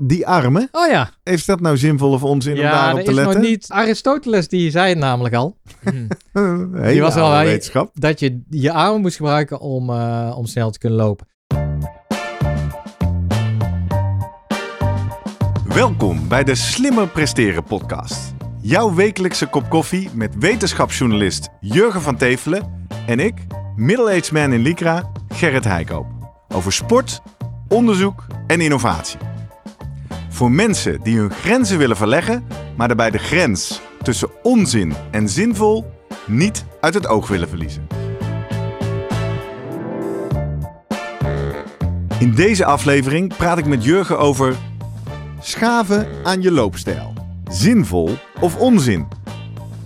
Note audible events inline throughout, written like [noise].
Die armen, Oh ja, is dat nou zinvol of onzin om ja daarop dat te is letten? nog niet... Aristoteles die zei het namelijk al. [laughs] Hm. Hele Die was al- wetenschap. dat je je armen moest gebruiken om, eh, om snel te kunnen lopen. Welkom bij de Slimmer Presteren podcast. Jouw wekelijkse kop koffie met wetenschapsjournalist Jurgen van Tevelen en ik, middle-aged man in Lycra, Gerrit Heikoop. Over sport, onderzoek en innovatie. Voor mensen die hun grenzen willen verleggen, maar daarbij de grens tussen onzin en zinvol niet uit het oog willen verliezen. In deze aflevering praat ik met Jurgen over Schaven aan je loopstijl. Zinvol of onzin?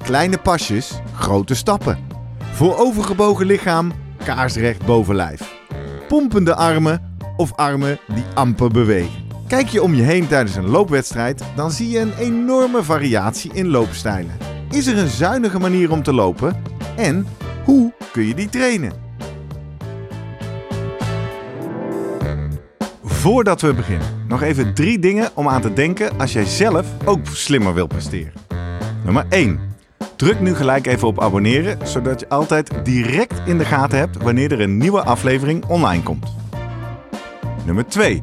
Kleine pasjes, grote stappen. Voor overgebogen lichaam, kaarsrecht bovenlijf. Pompende armen of armen die amper bewegen. Kijk je om je heen tijdens een loopwedstrijd, dan zie je een enorme variatie in loopstijlen. Is er een zuinige manier om te lopen? En hoe kun je die trainen? Voordat we beginnen, nog even drie dingen om aan te denken als jij zelf ook slimmer wil presteren. Nummer 1. Druk nu gelijk even op abonneren, zodat je altijd direct in de gaten hebt wanneer er een nieuwe aflevering online komt. Nummer 2.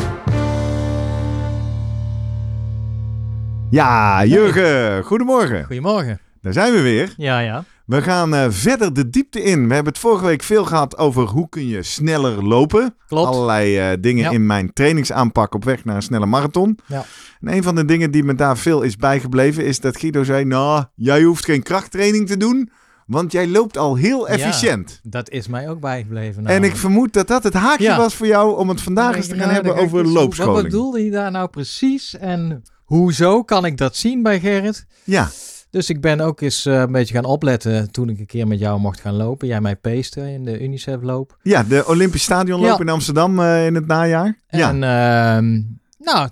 Ja, Jurgen, goedemorgen. Goedemorgen. Daar zijn we weer. Ja, ja. We gaan eh, verder de diepte in. We hebben het vorige week veel gehad over hoe kun je sneller lopen. Klopt. Allerlei eh, dingen Ja. in mijn trainingsaanpak op weg naar een snelle marathon. Ja. En een van de dingen die me daar veel is bijgebleven is dat Guido zei... Nou, jij hoeft geen krachttraining te doen, want jij loopt al heel Ja. efficiënt. Dat is mij ook bijgebleven. En namelijk. ik vermoed dat dat het haakje was voor jou om het vandaag eens te gaan Nou, hebben over Wat loopscholing. bedoelde hij daar nou precies? En hoezo kan ik dat zien bij Gerrit? Ja, Dus ik ben ook eens eh, een beetje gaan opletten toen ik een keer met jou mocht gaan lopen. Jij mij peeste in de UNICEF-loop. ja, de Olympisch Stadionloop Ja. in Amsterdam eh, in het najaar. Ja, En ehm, nou,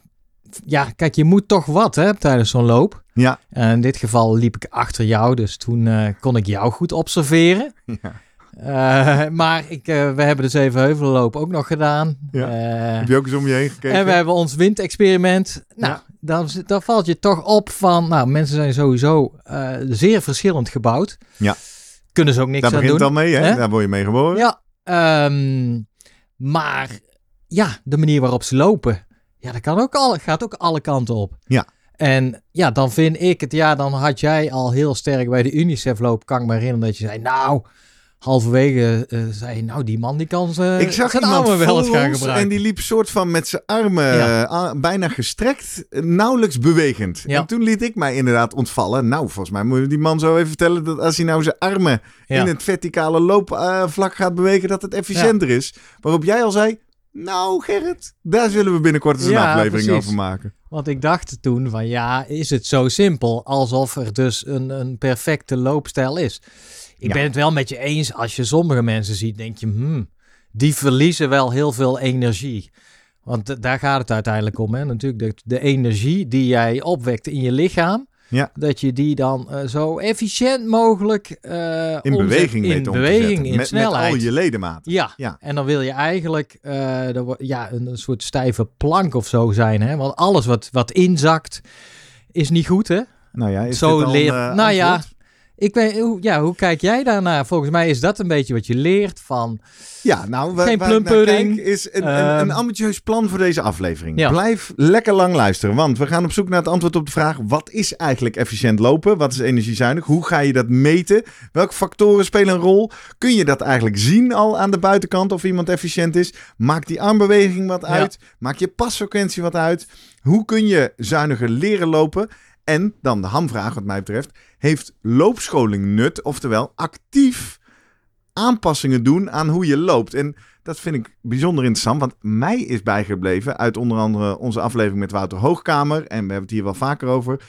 ja, kijk, je moet toch wat hè, tijdens zo'n loop. ja, En in dit geval liep ik achter jou, dus toen eh, kon ik jou goed observeren. ja. Maar ik, we hebben de Zevenheuvelenloop ook nog gedaan. Ja. Heb je ook eens om je heen gekeken? en we hebben ons windexperiment. Nou, Ja. Dan, dan valt je toch op van... Nou, mensen zijn sowieso eh, zeer verschillend gebouwd. Ja. Kunnen ze ook niks Daar aan begint doen. het al mee, hè? Daar word je mee geboren. Ja, ehm, maar ja, de manier waarop ze lopen, ja, dat kan ook alle, gaat ook alle kanten op. Ja. En ja, dan vind ik het, ja, dan had jij al heel sterk bij de UNICEF-loop, kan ik me herinneren dat je zei, nou, halverwege eh, zei nou, die man die kan ze, Ik zag zijn iemand armen wel eens gaan gebruiken. en die liep soort van met zijn armen Ja. eh, bijna gestrekt, eh, nauwelijks bewegend. Ja. En toen liet ik mij inderdaad ontvallen. Nou, volgens mij moet die man zo even vertellen dat als hij nou zijn armen Ja. in het verticale loopvlak gaat bewegen, dat het efficiënter is. Waarop jij al zei, nou Gerrit, daar zullen we binnenkort eens een aflevering precies. over maken. Want ik dacht toen van, ja, is het zo simpel alsof er dus een, een perfecte loopstijl is? Ik Ja. ben het wel met je eens, als je sommige mensen ziet, denk je, hmm, die verliezen wel heel veel energie. Want daar gaat het uiteindelijk om, hè? natuurlijk. De, de energie die jij opwekt in je lichaam, Ja. dat je die dan eh, zo efficiënt mogelijk eh, In beweging in beweging, in met, met snelheid. al je ledematen. Ja. Ja. en dan wil je eigenlijk eh, er ja, een, een soort stijve plank of zo zijn. Hè? Want alles wat, wat inzakt is niet goed, hè? Nou ja, is Zo dit al leer- nou ja? Ik weet, hoe, ja, hoe kijk jij daarnaar? Volgens mij is dat een beetje wat je leert van... Ja, nou, waar, Geen plumpudding. kijk is een, een, Ehm, een ambitieus plan voor deze aflevering. Ja. Blijf lekker lang luisteren, want we gaan op zoek naar het antwoord op de vraag... wat is eigenlijk efficiënt lopen? Wat is energiezuinig? Hoe ga je dat meten? Welke factoren spelen een rol? Kun je dat eigenlijk zien al aan de buitenkant of iemand efficiënt is? Maakt die armbeweging wat uit? Maakt je pasfrequentie wat uit? Hoe kun je zuiniger leren lopen? En dan de hamvraag wat mij betreft... heeft loopscholing nut? Oftewel actief aanpassingen doen aan hoe je loopt. En dat vind ik bijzonder interessant, want mij is bijgebleven uit onder andere onze aflevering met Wouter Hoogkamer, en we hebben het hier wel vaker over,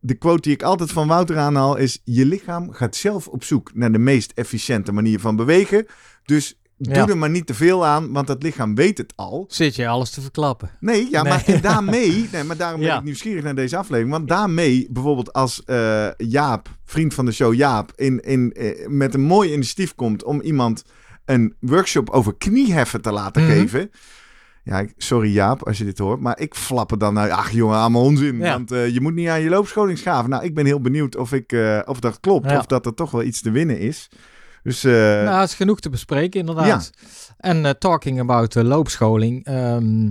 de quote die ik altijd van Wouter aanhaal is... Je lichaam gaat zelf op zoek naar de meest efficiënte manier van bewegen. Dus doe Ja. er maar niet te veel aan, want het lichaam weet het al. Zit je alles te verklappen? Nee, ja, Nee. maar en daarmee... [laughs] Nee, maar daarom ben Ja. ik nieuwsgierig naar deze aflevering. Want daarmee, bijvoorbeeld als eh, Jaap, vriend van de show Jaap... In, in, eh, met een mooi initiatief komt om iemand een workshop over knieheffen te laten Mhm. geven... Ja, sorry Jaap, als je dit hoort. Maar ik flap er dan naar. Ach jongen, allemaal onzin. Ja. Want eh, je moet niet aan je loopscholing schaven. Nou, ik ben heel benieuwd of, ik, of dat klopt. Of dat er toch wel iets te winnen is. Dus eh, nou, het is genoeg te bespreken, inderdaad. En eh, talking about de loopscholing. ehm,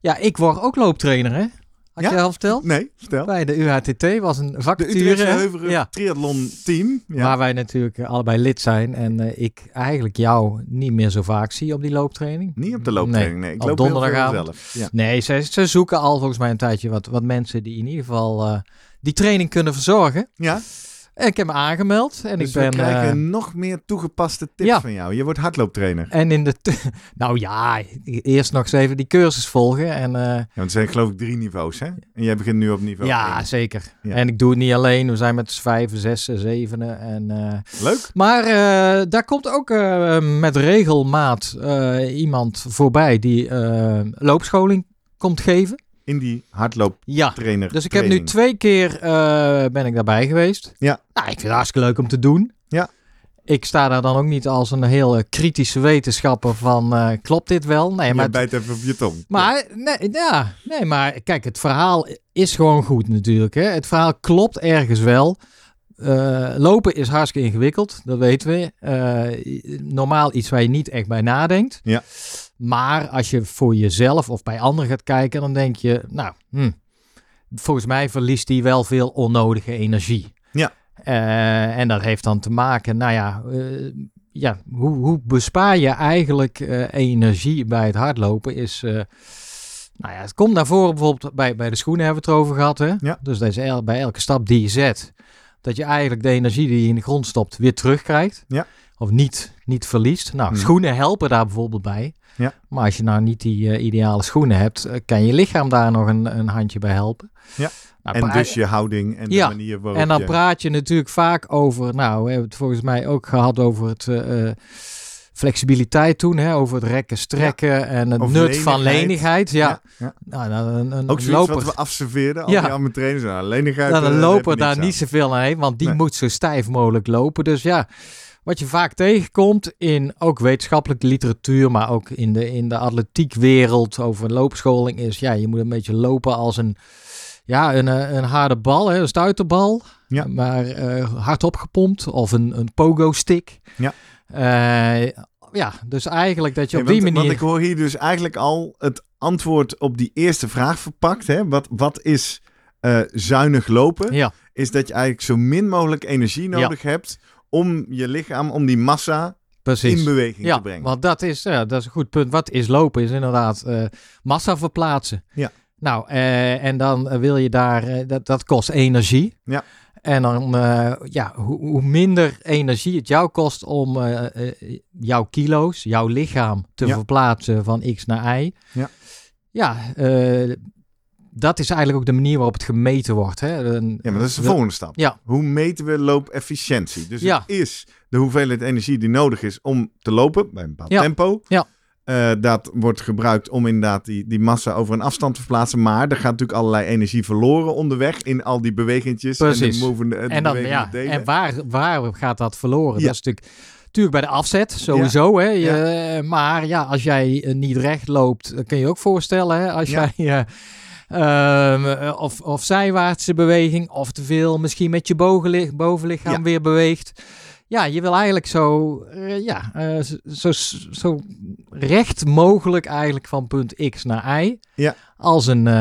ja, ik word ook looptrainer, hè? Had Ja? je al verteld? nee, vertel. Bij de UHTT was een De vacature. Heuveren ja. Triathlon Team. Ja. Waar wij natuurlijk eh, allebei lid zijn. En eh, ik eigenlijk jou niet meer zo vaak zie op die looptraining. Niet op de looptraining, nee. Ik op loop heel veel donderdagavond. zelf. Ja. Nee, ze, ze zoeken al volgens mij een tijdje wat, wat mensen die in ieder geval eh, die training kunnen verzorgen. ja, ik heb me aangemeld. En dus ik ben. we krijgen eh, nog meer toegepaste tips ja. van jou. Je wordt hardlooptrainer. en in de. [laughs] nou ja, eerst nog eens even die cursus volgen. En eh, Ja, want er zijn geloof ik drie niveaus, hè? En jij begint nu op niveau ja, zeker. Ja. En ik doe het niet alleen. We zijn met z'n vijven, zessen, zevenen. En, eh, Leuk. maar daar komt ook met regelmaat iemand voorbij die loopscholing komt geven. In die hardlooptrainer Ja. Dus ik heb nu twee keer eh, ben ik daarbij geweest. Ja. Nou, ik vind het hartstikke leuk om te doen. Ja. Ik sta daar dan ook niet als een heel eh, kritische wetenschapper van eh, klopt dit wel? Nee, Je maar, bijt even op je tong. maar nee, ja, nee, maar kijk, het verhaal is gewoon goed natuurlijk. Hè? Het verhaal klopt ergens wel. Lopen is hartstikke ingewikkeld, dat weten we. Normaal iets waar je niet echt bij nadenkt. Ja. Maar als je voor jezelf of bij anderen gaat kijken, dan denk je, nou, hm, volgens mij verliest hij wel veel onnodige energie. Ja. Eh, en dat heeft dan te maken, nou ja, eh, ja hoe, hoe bespaar je eigenlijk eh, energie bij het hardlopen? Is, nou ja, het komt naar voren bijvoorbeeld bij, bij de schoenen hebben we het over gehad. Hè? Ja. Dus dat is el- bij elke stap die je zet, dat je eigenlijk de energie die je in de grond stopt weer terugkrijgt. Ja. Of niet, niet verliest. Nou, Hmm. schoenen helpen daar bijvoorbeeld bij. Ja. Maar als je nou niet die eh, ideale schoenen hebt, eh, kan je lichaam daar nog een, een handje bij helpen. Ja. Nou, En dus je houding en de manier waarop en dan je... praat je natuurlijk vaak over, nou, we hebben het volgens mij ook gehad over het eh, flexibiliteit toen, hè, over het rekken, strekken en het nut van lenigheid. Ja, ja. Nou, dan een, een Ook zoiets loper, wat we afserveerden, al Ja. die trainers. Nou, lenigheid, eh, een loper daar niet zoveel aan heeft, want die Nee. moet zo stijf mogelijk lopen. Dus ja, wat je vaak tegenkomt in ook wetenschappelijke literatuur, maar ook in de, in de atletiekwereld over loopscholing is, ja, je moet een beetje lopen als een, ja, een, eh, een harde bal, hè, een stuiterbal, Ja. maar eh, hard opgepompt of een, een pogo-stick. Ja. Eh, ja, dus eigenlijk dat je Nee, op die want, manier... want ik hoor hier dus eigenlijk al het antwoord op die eerste vraag verpakt. Hè? Wat, wat is zuinig lopen? Ja, Is dat je eigenlijk zo min mogelijk energie nodig hebt om je lichaam, om die massa precies. in beweging Ja, te brengen. want dat is, ja, dat is een goed punt. Wat is lopen? Is inderdaad eh, massa verplaatsen. Ja. Nou, eh, en dan eh, wil je daar, dat, dat kost energie. Ja. En dan, ja, hoe, hoe minder energie het jou kost om jouw kilo's, jouw lichaam te Ja. verplaatsen van X naar Y. Ja. Ja, dat is eigenlijk ook de manier waarop het gemeten wordt. Hè? Een- Ja, maar dat is de we- volgende stap. Ja. Hoe meten we loopefficiëntie? Dus Ja. het is de hoeveelheid energie die nodig is om te lopen bij een bepaald Ja. tempo. Ja. Eh, dat wordt gebruikt om inderdaad die, die massa over een afstand te verplaatsen. Maar er gaat natuurlijk allerlei energie verloren onderweg in al die bewegingjes en de movende de En, dan, bewegende ja, delen. en waar, waar gaat dat verloren? Ja. Dat is natuurlijk, natuurlijk bij de afzet, sowieso. Hè? Je, Maar ja, als jij eh, niet recht loopt, kun je ook voorstellen. Hè? Als jij... eh, ehm, eh, of, of zijwaartse beweging, of te veel misschien met je bovenli- bovenlichaam Ja. weer beweegt. Ja, je wil eigenlijk zo, eh, ja, eh, zo, zo, recht mogelijk eigenlijk van punt X naar Y. Ja. Als een, eh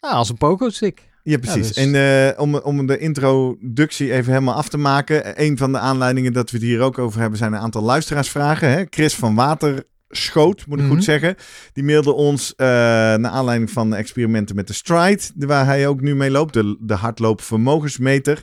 nou, als een pogo-stick. Ja, precies. Ja, dus- En om, om de introductie even helemaal af te maken. Een van de aanleidingen dat we het hier ook over hebben zijn een aantal luisteraarsvragen. Hè? Chris van Waterschoot, moet ik Mhm. goed zeggen. Die mailde ons eh naar aanleiding van experimenten met de Stride. Waar hij ook nu mee loopt. De, de hardloopvermogensmeter.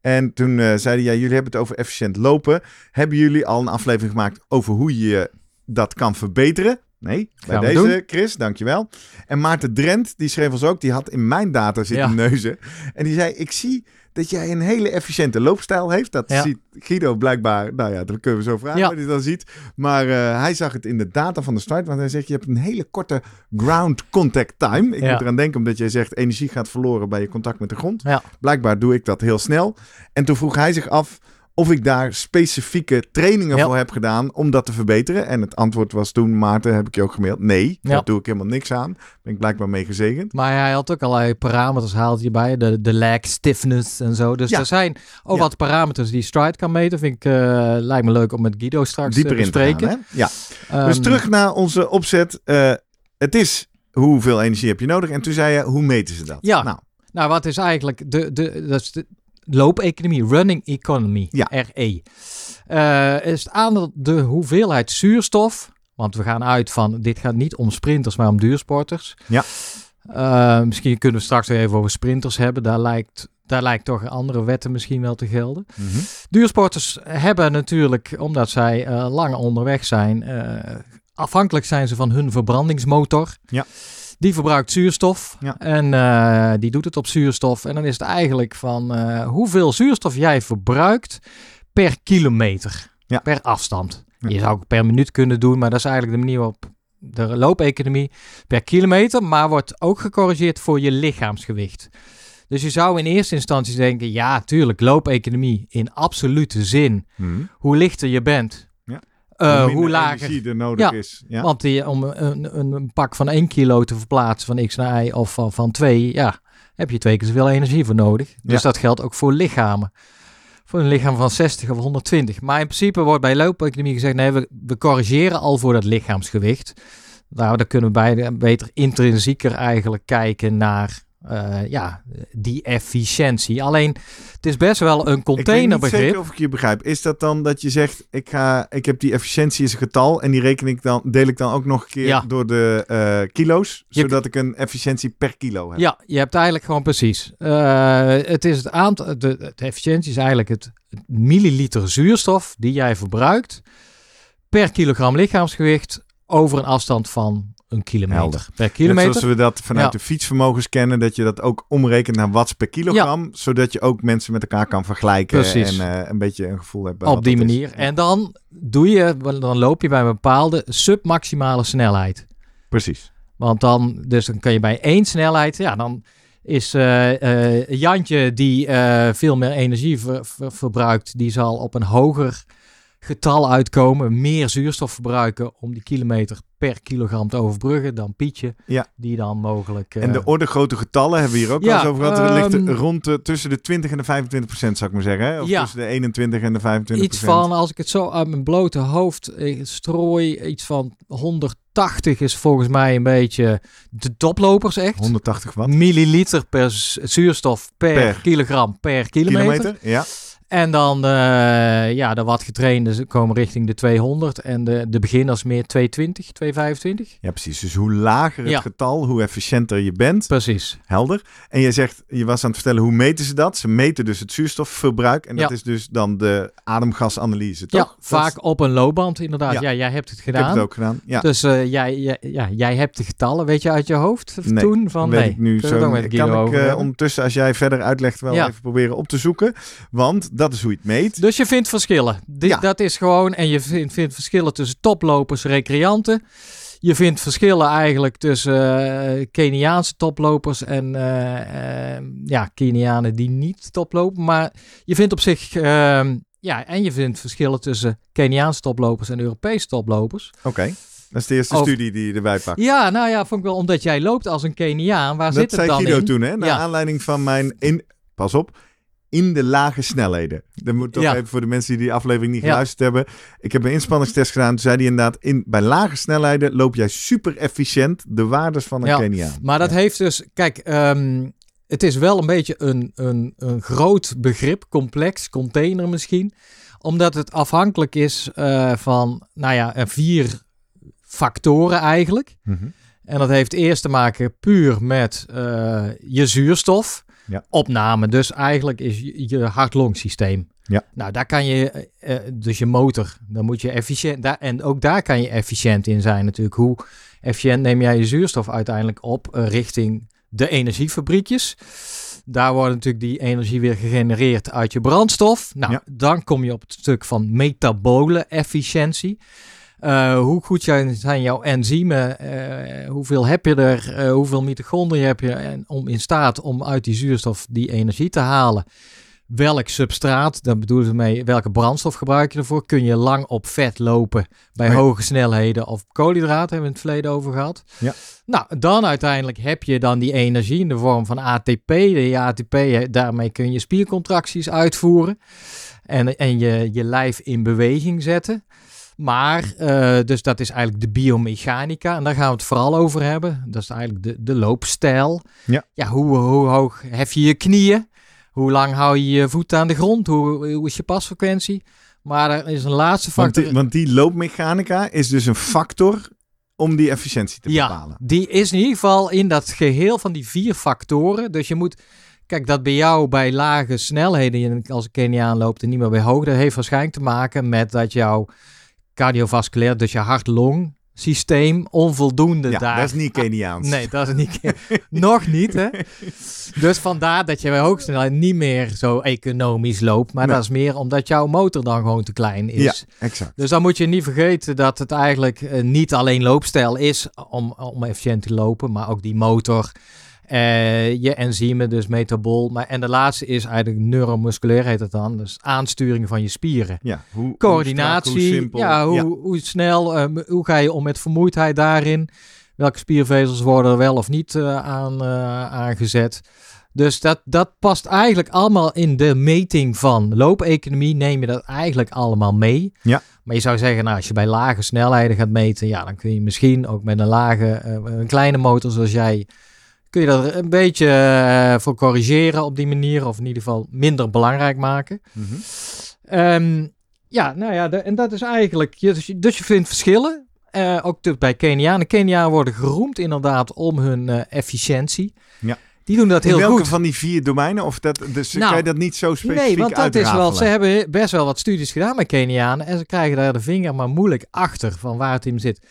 En toen eh, zeiden ja, jullie hebben het over efficiënt lopen. Hebben jullie al een aflevering gemaakt over hoe je dat kan verbeteren? Nee, bij Gaan deze, doen. Chris, dankjewel. En Maarten Drent, die schreef ons ook, die had in mijn data zitten Ja. neuzen. En die zei, ik zie dat jij een hele efficiënte loopstijl heeft. Dat Ja. ziet Guido blijkbaar, nou ja, dat kunnen we zo vragen Ja. wat hij dan ziet. Maar eh, hij zag het in de data van de start, want hij zegt je hebt een hele korte ground contact time. Ik Ja. moet eraan denken omdat jij zegt energie gaat verloren bij je contact met de grond. Blijkbaar doe ik dat heel snel. En toen vroeg hij zich af of ik daar specifieke trainingen Ja. voor heb gedaan om dat te verbeteren. En het antwoord was toen, Maarten, heb ik je ook gemaild. Nee, Ja. daar doe ik helemaal niks aan. Ben ik blijkbaar mee gezegend. Maar hij had ook allerlei parameters haalt hij bij. De, de lag stiffness en zo. Dus Ja. er zijn ook wat parameters die Stride kan meten. Vind ik, eh, lijkt me leuk om met Guido straks Dieper te in te bespreken. gaan. Ja. Dus Ehm, terug naar onze opzet. Eh, het is hoeveel energie heb je nodig? En toen zei je, hoe meten ze dat? Ja. Nou, Nou, wat is eigenlijk de, de, dat is de loopeconomie, running economy, Ja. RE. Eh, is het aandeel de hoeveelheid zuurstof, want we gaan uit van, dit gaat niet om sprinters, maar om duursporters. Ja. Eh, misschien kunnen we straks weer even over sprinters hebben, daar lijkt, daar lijkt toch andere wetten misschien wel te gelden. mhm. Duursporters hebben natuurlijk, omdat zij eh, lang onderweg zijn, eh, afhankelijk zijn ze van hun verbrandingsmotor. Ja. Die verbruikt zuurstof Ja. en eh, die doet het op zuurstof. En dan is het eigenlijk van eh, hoeveel zuurstof jij verbruikt per kilometer, Ja. per afstand. Ja. Je zou ook per minuut kunnen doen, maar dat is eigenlijk de manier waarop de loopeconomie per kilometer, maar wordt ook gecorrigeerd voor je lichaamsgewicht. Dus je zou in eerste instantie denken, ja, tuurlijk, loopeconomie in absolute zin. Mhm. Hoe lichter je bent, Ja. eh, hoe lager. er nodig Ja. is. Ja. Want die, om een, een, een pak van 1 kilo te verplaatsen van X naar Y of van, van 2, ja, heb je twee keer zoveel energie voor nodig. Dus Ja. dat geldt ook voor lichamen. Voor een lichaam van 60 of 120. Maar in principe wordt bij loopeconomie gezegd, nee, we, we corrigeren al voor dat lichaamsgewicht. Nou, dan kunnen we bij, beter intrinsieker eigenlijk kijken naar eh, ja, die efficiëntie. Alleen, het is best wel een ik weet niet containerbegrip. zeker of ik je begrijp. Is dat dan dat je zegt, ik, ga, ik heb die efficiëntie is een getal en die reken ik dan, deel ik dan ook nog een keer Ja. door de eh, kilo's, Je- zodat ik een efficiëntie per kilo heb? Ja, je hebt eigenlijk gewoon precies. eh, het is het aantal, de, de efficiëntie is eigenlijk het, het milliliter zuurstof die jij verbruikt per kilogram lichaamsgewicht over een afstand van een kilometer. Helder. Per Net kilometer. zoals we dat vanuit Ja. de fietsvermogens kennen, dat je dat ook omrekent naar watts per kilogram, zodat je ook mensen met elkaar kan vergelijken Precies. en eh, een beetje een gevoel hebt op die is. manier. En dan doe je, dan loop je bij een bepaalde submaximale snelheid. Precies. Want dan, dus dan kan je bij één snelheid, ja, dan is eh, Jantje die veel meer energie ver- ver- verbruikt, die zal op een hoger getal uitkomen, meer zuurstof verbruiken om die kilometer per kilogram te overbruggen dan Pietje, Ja. die dan mogelijk... eh, En de orde grote getallen hebben we hier ook Ja, wel eens over gehad. Er ligt ehm, rond de, tussen de 20 en de 25 procent, zou ik maar zeggen. Hè? Of Ja. tussen de 21 en de 25 iets van, als ik het zo uit mijn blote hoofd eh, strooi, iets van 180 is volgens mij een beetje de toplopers echt. 180 watt milliliter per zuurstof per, Per. kilogram per kilometer. kilometer. Ja. En dan eh, ja, de wat getrainde komen richting de 200 en de, de beginners meer 220, 225. ja, precies. Dus hoe lager het Ja. getal, hoe efficiënter je bent. Precies. Helder. En je zegt, je was aan het vertellen, hoe meten ze dat? Ze meten dus het zuurstofverbruik. En dat Ja. is dus dan de ademgasanalyse, toch? Ja, Dat is- vaak op een loopband inderdaad. Ja. Ja, jij hebt het Ik heb gedaan. het ook gedaan. Ja. Dus eh, jij, jij, ja, jij hebt de getallen, weet je uit je hoofd Nee, toen? Van, weet nee, ik nu zo. kan ik eh, ondertussen, als jij verder uitlegt, wel even proberen op te zoeken. Want dat is hoe je het meet. Dus je vindt verschillen. Dit, Ja. Dat is gewoon, en je vindt, vindt verschillen tussen toplopers, recreanten. Je vindt verschillen eigenlijk tussen eh, Keniaanse toplopers en eh, eh, ja, Kenianen die niet toplopen. Maar je vindt op zich, ehm, ja, en je vindt verschillen tussen Keniaanse toplopers en Europese toplopers. Oké. Dat is de eerste studie die je erbij pakt. Ja, nou ja, vond ik wel, omdat jij loopt als een Keniaan, waar dat zit het zei dan Guido in? toen, hè? Naar Ja. aanleiding van mijn... In, pas op. In de lage snelheden. Dat moet toch Ja. even voor de mensen die die aflevering niet Ja. geluisterd hebben. Ik heb een inspanningstest gedaan. Toen zei hij inderdaad, in, bij lage snelheden loop jij super efficiënt de waardes van een Ja. Keniaan. Maar dat heeft dus, kijk, ehm, het is wel een beetje een, een, een groot begrip, complex, container misschien. Omdat het afhankelijk is eh, van, nou ja, vier factoren eigenlijk. Mhm. En dat heeft eerst te maken puur met eh, je zuurstof. Ja. Opname, dus eigenlijk is je, je hart-longsysteem. Ja. Nou, daar kan je, eh, eh, dus je motor, dan moet je efficiënt, daar, en ook daar kan je efficiënt in zijn natuurlijk. Hoe efficiënt neem jij je zuurstof uiteindelijk op eh, richting de energiefabriekjes? Daar wordt natuurlijk die energie weer gegenereerd uit je brandstof. Nou, Ja. dan kom je op het stuk van metabole efficiëntie. Eh, hoe goed zijn, zijn jouw enzymen? eh, hoeveel heb je er? eh, hoeveel mitochondriën heb je en om in staat om uit die zuurstof die energie te halen? Welk substraat, daar bedoelen ze mee, welke brandstof gebruik je ervoor? Kun je lang op vet lopen bij Ja. hoge snelheden of koolhydraten, hebben we in het verleden over gehad. Ja. Nou, dan uiteindelijk heb je dan die energie in de vorm van ATP. Die ATP, daarmee kun je spiercontracties uitvoeren en, en je, je lijf in beweging zetten. Maar, eh, dus dat is eigenlijk de biomechanica. En daar gaan we het vooral over hebben. Dat is eigenlijk de, de loopstijl. Ja. ja hoe, hoe hoog hef je je knieën? Hoe lang hou je je voet aan de grond? Hoe, hoe is je pasfrequentie? Maar er is een laatste Want factor. die, want die loopmechanica is dus een factor om die efficiëntie te ja, bepalen. die is in ieder geval in dat geheel van die vier factoren. Dus je moet... Kijk, dat bij jou bij lage snelheden, als een Keniaan loopt en niet meer bij hoog, dat heeft waarschijnlijk te maken met dat jouw cardiovasculair, dus je hart-long systeem onvoldoende Ja, daar... dat is niet Keniaans. Nee, dat is niet. [laughs] nog niet, hè? Dus vandaar dat je bij hoogsnelheid niet meer zo economisch loopt. Maar Nee. dat is meer omdat jouw motor dan gewoon te klein is. Ja, exact. Dus dan moet je niet vergeten dat het eigenlijk eh, niet alleen loopstijl is om, om efficiënt te lopen, maar ook die motor, eh, je enzymen, dus metabool. Maar, en de laatste is eigenlijk neuromusculair heet het dan, dus aansturing van je spieren. Ja, hoe, hoe Coördinatie, strak, hoe simpel. ja, hoe, hoe snel, eh, m- hoe ga je om met vermoeidheid daarin? Welke spiervezels worden er wel of niet eh, aan, eh, aangezet? Dus dat, dat past eigenlijk allemaal in de meting van loopeconomie. Neem je dat eigenlijk allemaal mee. Ja. Maar je zou zeggen, nou, als je bij lage snelheden gaat meten, ja, dan kun je misschien ook met een lage, een kleine motor zoals jij, kun je dat een beetje eh, voor corrigeren op die manier. Of in ieder geval minder belangrijk maken. Mhm. Ehm, ja, nou ja, de- en dat is eigenlijk. je- Dus je, dus je vindt verschillen. eh, ook de- bij Kenianen. Kenianen worden geroemd inderdaad om hun eh, efficiëntie. Ja. Die doen dat heel welke goed. van die vier domeinen? Of dat, dus Nou, kan je dat niet zo specifiek Nee, want dat is wel. Ze hebben best wel wat studies gedaan met Kenianen. En ze krijgen daar de vinger maar moeilijk achter van waar het in zit.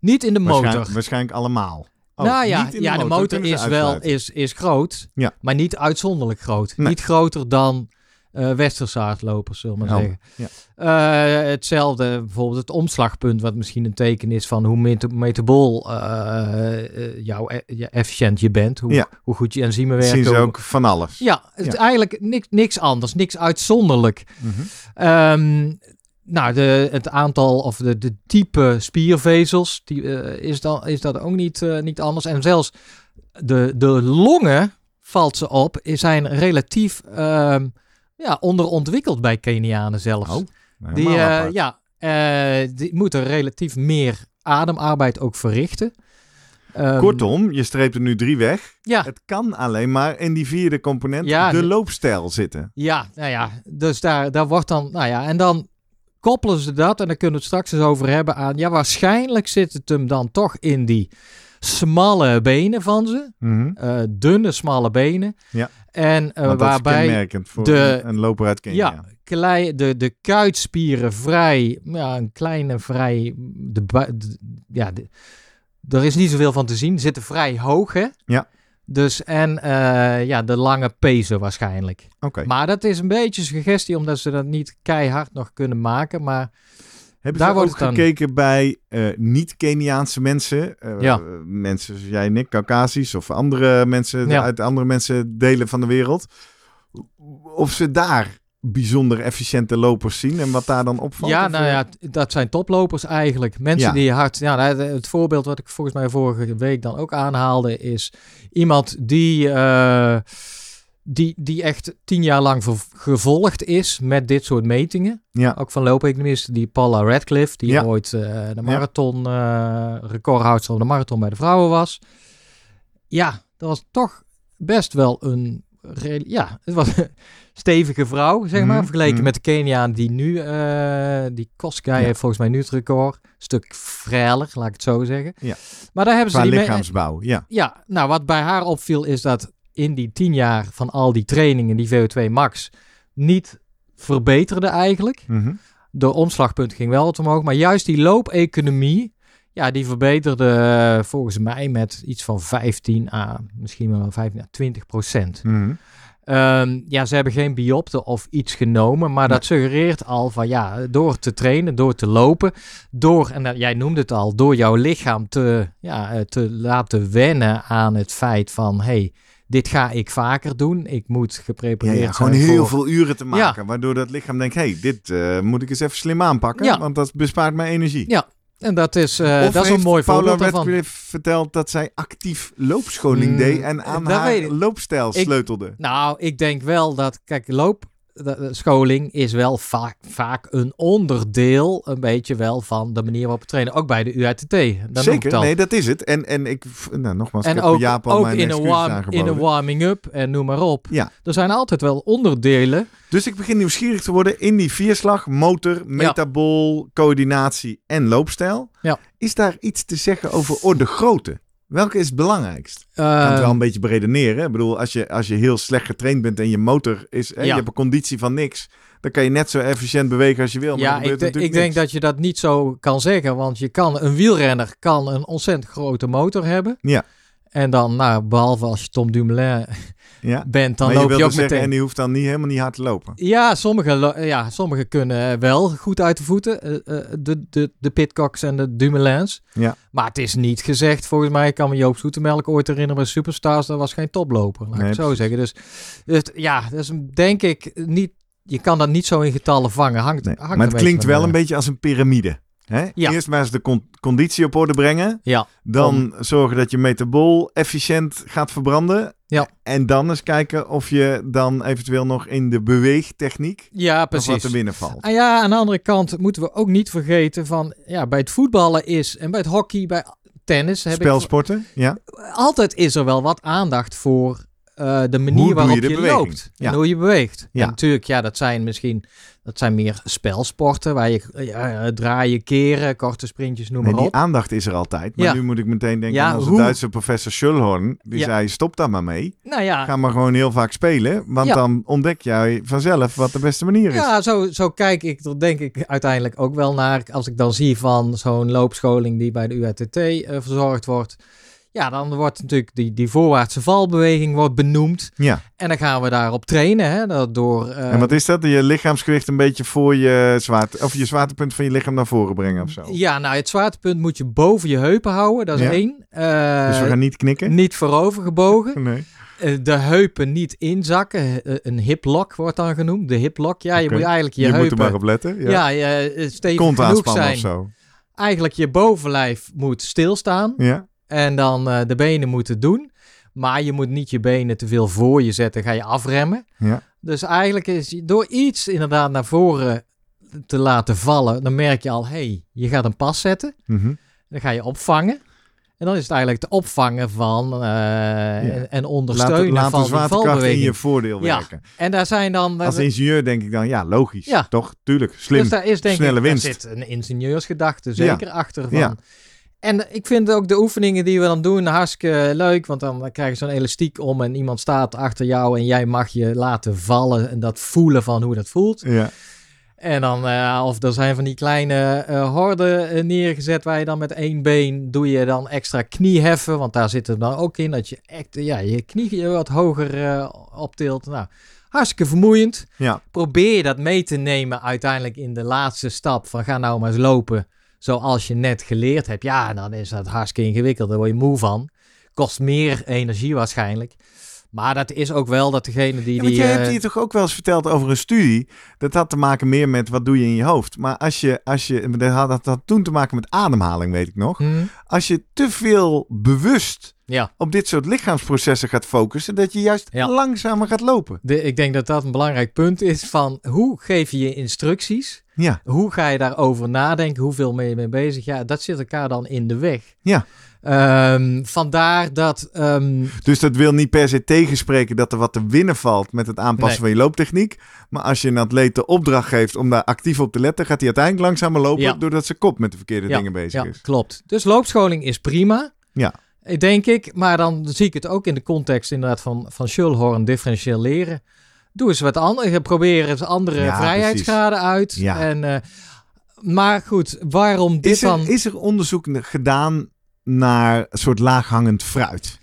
Niet in de motor. Waarschijnlijk, waarschijnlijk allemaal. Oh, nou ja, in ja de motor is wel is, is groot, Ja. maar niet uitzonderlijk groot. Nee. Niet groter dan eh westerse hardlopers, zullen we maar Helder, zeggen. Eh, hetzelfde, bijvoorbeeld het omslagpunt, wat misschien een teken is van hoe meta- metabool eh, eh, jouw e- je efficiënt je bent, hoe, Ja. hoe goed je enzymen werken. Zien ze ook van alles. Ja, het is Ja. eigenlijk niks, niks anders, niks uitzonderlijk. Ehm, nou, de, het aantal of de, de type spiervezels die, eh, is, dan, is dat ook niet, eh, niet anders. En zelfs de, de longen, valt ze op, zijn relatief ehm, ja, onderontwikkeld bij Kenianen zelfs. Oh, die, helemaal eh, ja, die moeten relatief meer ademarbeid ook verrichten. Ehm, Kortom, je streept er nu drie weg. Ja, Het kan alleen maar in die vierde component Ja, de- loopstijl zitten. Ja, nou ja, dus daar, daar wordt dan, nou ja, en dan koppelen ze dat, en daar kunnen we het straks eens over hebben, aan, ja, waarschijnlijk zit het hem dan toch in die smalle benen van ze, Mhm. eh, dunne, smalle benen. Ja. En eh, Want dat is waarbij kenmerkend voor de- een, loper uit Kenia. ja, klei, de, de kuitspieren vrij, ja, een kleine vrij, de, ja, de- er is niet zoveel van te zien, zitten vrij hoog, hè? Ja. Dus, en eh, ja, de lange pezen waarschijnlijk. Oké. Maar dat is een beetje suggestie, omdat ze dat niet keihard nog kunnen maken. Maar Hebben daar ze wordt ook dan- gekeken bij eh, niet-Keniaanse mensen? eh, Ja. Mensen zoals jij en ik, Caucasisch of andere mensen Ja. uit andere mensen delen van de wereld. Of ze daar bijzonder efficiënte lopers zien en wat daar dan opvalt? ja, nou eh, ja, dat zijn toplopers eigenlijk. Mensen Ja. die hard... Ja, nou, het voorbeeld wat ik volgens mij vorige week dan ook aanhaalde... is iemand die, eh, die, die echt tien jaar lang gevolgd is met dit soort metingen. Ja. Ook van loopeconomist, die Paula Radcliffe... die Ja. ooit eh, de marathon... eh recordhoudster van de marathon bij de vrouwen was. Ja, dat was toch best wel een... Ja, het was [laughs] een stevige vrouw, zeg maar. Mhm, Vergeleken mhm. met de Keniaan die nu... eh die Koskai Ja. heeft volgens mij nu het record. Een stuk fraler, laat ik het zo zeggen. Ja. Maar daar hebben ze qua die lichaamsbouw, ja. ja, nou wat bij haar opviel is dat in die tien jaar van al die trainingen, die VO2 max, niet verbeterde eigenlijk. Mhm. De omslagpunt ging wel wat omhoog, maar juist die loopeconomie, Ja, die verbeterde eh, volgens mij met iets van 15 à misschien wel 15 à 20 procent. Mhm. Ehm, ja, ze hebben geen biopte of iets genomen, maar dat suggereert al van ja, door te trainen, door te lopen, door, en dat- jij noemde het al, door jouw lichaam te, ja, eh, te laten wennen aan het feit van hey, dit ga ik vaker doen, ik moet Ja, geprepareerd ja, gewoon zijn heel voor- veel uren te maken. Waardoor dat lichaam denkt, hé, hey, dit eh, moet ik eens even slim aanpakken. Ja. Want dat bespaart mij energie. Ja, En dat is, of dat is een mooi Paula voorbeeld daarvan. Radcliffe verteld dat zij actief loopscholing Mm, deed en aan haar loopstijl Ik- sleutelde? Nou, ik denk wel dat, kijk, loopscholing is wel vaak, vaak een onderdeel, een beetje wel, van de manier waarop we trainen. Ook bij de UITT. Zeker, nee, dat is het. En, en ik, nou, nogmaals, ik En heb ook, mijn in, een excuses warm, in een warming-up en noem maar op. Ja. Er zijn altijd wel onderdelen. Dus ik begin nieuwsgierig te worden in die vierslag, motor, metabool, coördinatie en loopstijl. Ja. Is daar iets te zeggen over orde grootte? Welke is het belangrijkst? Je kan het wel een beetje beredeneren. Ik bedoel, als je, als je heel slecht getraind bent en je motor is... Hè, Ja. Je hebt een conditie van niks. Dan kan je net zo efficiënt bewegen als je wil. Maar ja, ik, ik denk dat je dat niet zo kan zeggen. Want je kan, een wielrenner kan een ontzettend grote motor hebben. Ja. En dan, nou, behalve als je Tom Dumoulin [laughs] Ja. bent, dan maar loop je, ook zeggen, meteen. en die hoeft dan niet, helemaal niet hard te lopen. Ja, sommigen ja, sommige kunnen wel goed uit de voeten. eh, eh, de, de, de Pitcocks en de Dumoulins. Ja. Maar het is niet gezegd, volgens mij ik kan me Joop Zoetemelk ooit herinneren bij Superstars. Dat was geen toploper, laat ik Nee, zo precies. zeggen. Dus ja, dat is denk ik niet... Je kan dat niet zo in getallen vangen. Hangt, Nee. hangt Maar het klinkt wel een beetje als een piramide. Hè? Ja. Eerst maar eens de con- conditie op orde brengen. Ja, Dan zorgen dat je metabool efficiënt gaat verbranden. Ja. En dan eens kijken of je dan eventueel nog in de beweegtechniek ja precies. wat te winnen valt. Ah ja, aan de andere kant moeten we ook niet vergeten van... Ja, bij het voetballen is... En bij het hockey, bij tennis... Heb ik, Spelsporten, ja. altijd is er wel wat aandacht voor eh, de manier Hoe waarop je loopt. Ja. En hoe je beweegt. Ja. En natuurlijk, ja, dat zijn misschien... Dat zijn meer spelsporten waar je ja, draaien, keren, korte sprintjes, noem Nee, maar die op. aandacht is er altijd. Maar Ja. nu moet ik meteen denken Ja, aan onze hoe- Duitse professor Schulhorn. Die Ja. zei, stop daar maar mee. Nou ja, Ga maar gewoon heel vaak spelen. Want dan ontdek jij vanzelf wat de beste manier is. Ja, zo, zo kijk ik er denk ik uiteindelijk ook wel naar. Als ik dan zie van zo'n loopscholing die bij de UATT eh, verzorgd wordt. Ja, dan wordt natuurlijk die, die voorwaartse valbeweging wordt benoemd. Ja. En dan gaan we daarop trainen. Hè, door, eh, En wat is dat? Je lichaamsgewicht een beetje voor je zwaarte... Of je zwaartepunt van je lichaam naar voren brengen of zo. Ja, nou het zwaartepunt moet je boven je heupen houden. Dat is Ja. één. Eh, dus we gaan niet knikken? Niet voorover gebogen. [laughs] Nee. Eh, de heupen niet inzakken. Een hip lock wordt dan genoemd. De hip lock. Ja, je moet eigenlijk je, Je, moet heupen... er maar op letten. Ja. ja, je, stevig Kont genoeg zijn. of zo. Eigenlijk je bovenlijf moet stilstaan. Ja. En dan eh, de benen moeten doen. Maar je moet niet je benen te veel voor je zetten. Ga je afremmen. Ja. Dus eigenlijk is door iets inderdaad naar voren te laten vallen. Dan merk je al, hé, hey, je gaat een pas zetten. Mhm. Dan ga je opvangen. En dan is het eigenlijk te opvangen van eh, en, en ondersteunen Laat, laat van de zwaartekracht in valbeweging. je voordeel Ja. werken. En daar zijn dan... Als ingenieur denk ik dan, ja, logisch. Ja. Toch? Tuurlijk. Slim. Dus daar is denk snelle ik, winst. daar zit een ingenieursgedachte zeker achter van. En ik vind ook de oefeningen die we dan doen hartstikke leuk, want dan krijg je zo'n elastiek om en iemand staat achter jou en jij mag je laten vallen en dat voelen van hoe dat voelt. Ja. En dan, eh, of er zijn van die kleine eh horden eh, neergezet waar je dan met één been doe je dan extra knieheffen, want daar zit het dan ook in dat je echt, ja, je knie wat hoger optilt. Nou, hartstikke vermoeiend Ja. probeer je dat mee te nemen uiteindelijk in de laatste stap van ga nou maar eens lopen zoals je net geleerd hebt. Ja, dan is dat hartstikke ingewikkeld. Daar word je moe van. Kost meer energie waarschijnlijk. Maar dat is ook wel dat degene die... Ja, want die je eh, hebt hier toch ook wel eens verteld over een studie. Dat had te maken meer met wat doe je in je hoofd. Maar als je, als je dat had, dat had toen te maken met ademhaling, weet ik nog. hm, Als je te veel bewust ja, op dit soort lichaamsprocessen gaat focussen, dat je juist Ja. langzamer gaat lopen. de, ik denk dat dat een belangrijk punt is van hoe geef je je instructies? Ja, Hoe ga je daarover nadenken? Hoeveel ben je mee bezig? Ja, dat zit elkaar dan in de weg. Ja. Ehm, vandaar dat... ehm, dus dat wil niet per se tegenspreken dat er wat te winnen valt met het aanpassen Nee. van je looptechniek. Maar als je een atleet de opdracht geeft om daar actief op te letten, gaat hij uiteindelijk langzamer lopen Ja. doordat zijn kop met de verkeerde Ja, dingen bezig ja, is. klopt. Dus loopscholing is prima. Ja. Denk ik. Maar dan zie ik het ook in de context inderdaad van, van Schulhorn differentieel leren. Doe eens wat anders. Probeer eens andere Ja, vrijheidsgraden uit. Ja. En eh, Maar goed, waarom dit Is er, dan... is er onderzoek gedaan naar een soort laaghangend fruit?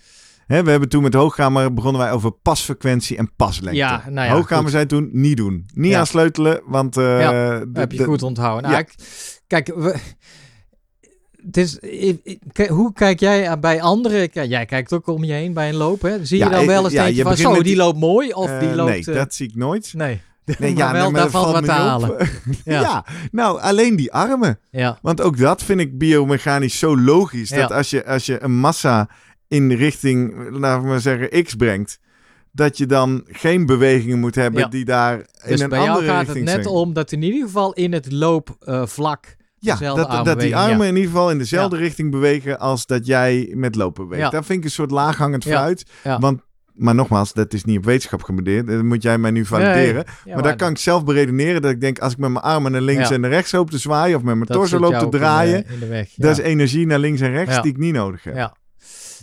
We hebben toen met Hoogkamer begonnen wij over pasfrequentie en paslengte. Ja, nou ja, Hoogkamer goed. zei toen niet doen. Niet Ja. aan sleutelen, want... eh, Ja, heb je goed onthouden. Nou, kijk, we, het is, hoe kijk jij bij anderen? Jij kijkt ook om je heen bij een loop, hè? Zie je Ja, dan wel eens ja, je van, zo, die die- loopt mooi of die Eh, loopt... nee, eh, dat zie ik nooit. nee. [laughs] Nee, [laughs] maar wel, daar valt wat te halen. [laughs] Ja. ja. nou, alleen die armen. Ja, Want ook dat vind ik biomechanisch zo logisch. Dat Ja. als je, als je een massa in richting, laten we maar zeggen, X brengt, dat je dan geen bewegingen moet hebben Ja. die daar in dus een bij andere jou gaat het richting net zijn. om dat in ieder geval in het loopvlak... Ja, dat, dat die armen ja. in ieder geval in dezelfde richting bewegen als dat jij met lopen beweegt. Ja. Dat vind ik een soort laaghangend fruit. Want, maar nogmaals, dat is niet op wetenschap gebaseerd. Dat moet jij mij nu valideren. Maar daar kan ik zelf beredeneren dat ik denk, als ik met mijn armen naar links en naar rechts loop te zwaaien of met mijn dat torso loop te ook in de- draaien, In de, weg. dat is energie naar links en rechts die ik niet nodig heb. Ja.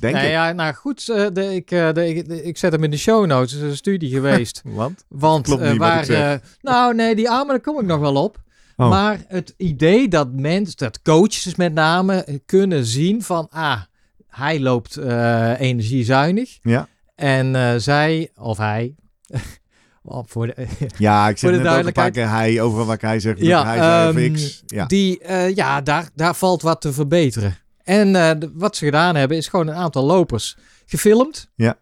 Denk Nee, ik. ja, nou goed, eh, de, ik, eh, de, ik, de- ik zet hem in de show notes. Het is een studie [laughs] geweest. Want? Want Klopt niet wat ik waar. zeg. nou, nee, die armen, daar kom ik nog wel op. Oh. Maar het idee dat mensen, dat coaches met name, eh, kunnen zien van, ah, hij loopt eh, energiezuinig. Ja. En eh, zij, of hij, [laughs] voor de, [laughs] Ja, ik de net ook een paar duidelijkheid. keer hij over wat hij zegt. Ja, hij zei ehm, even X. Ja. die, ja, daar, daar valt wat te verbeteren. En wat ze gedaan hebben, is gewoon een aantal lopers gefilmd. Ja.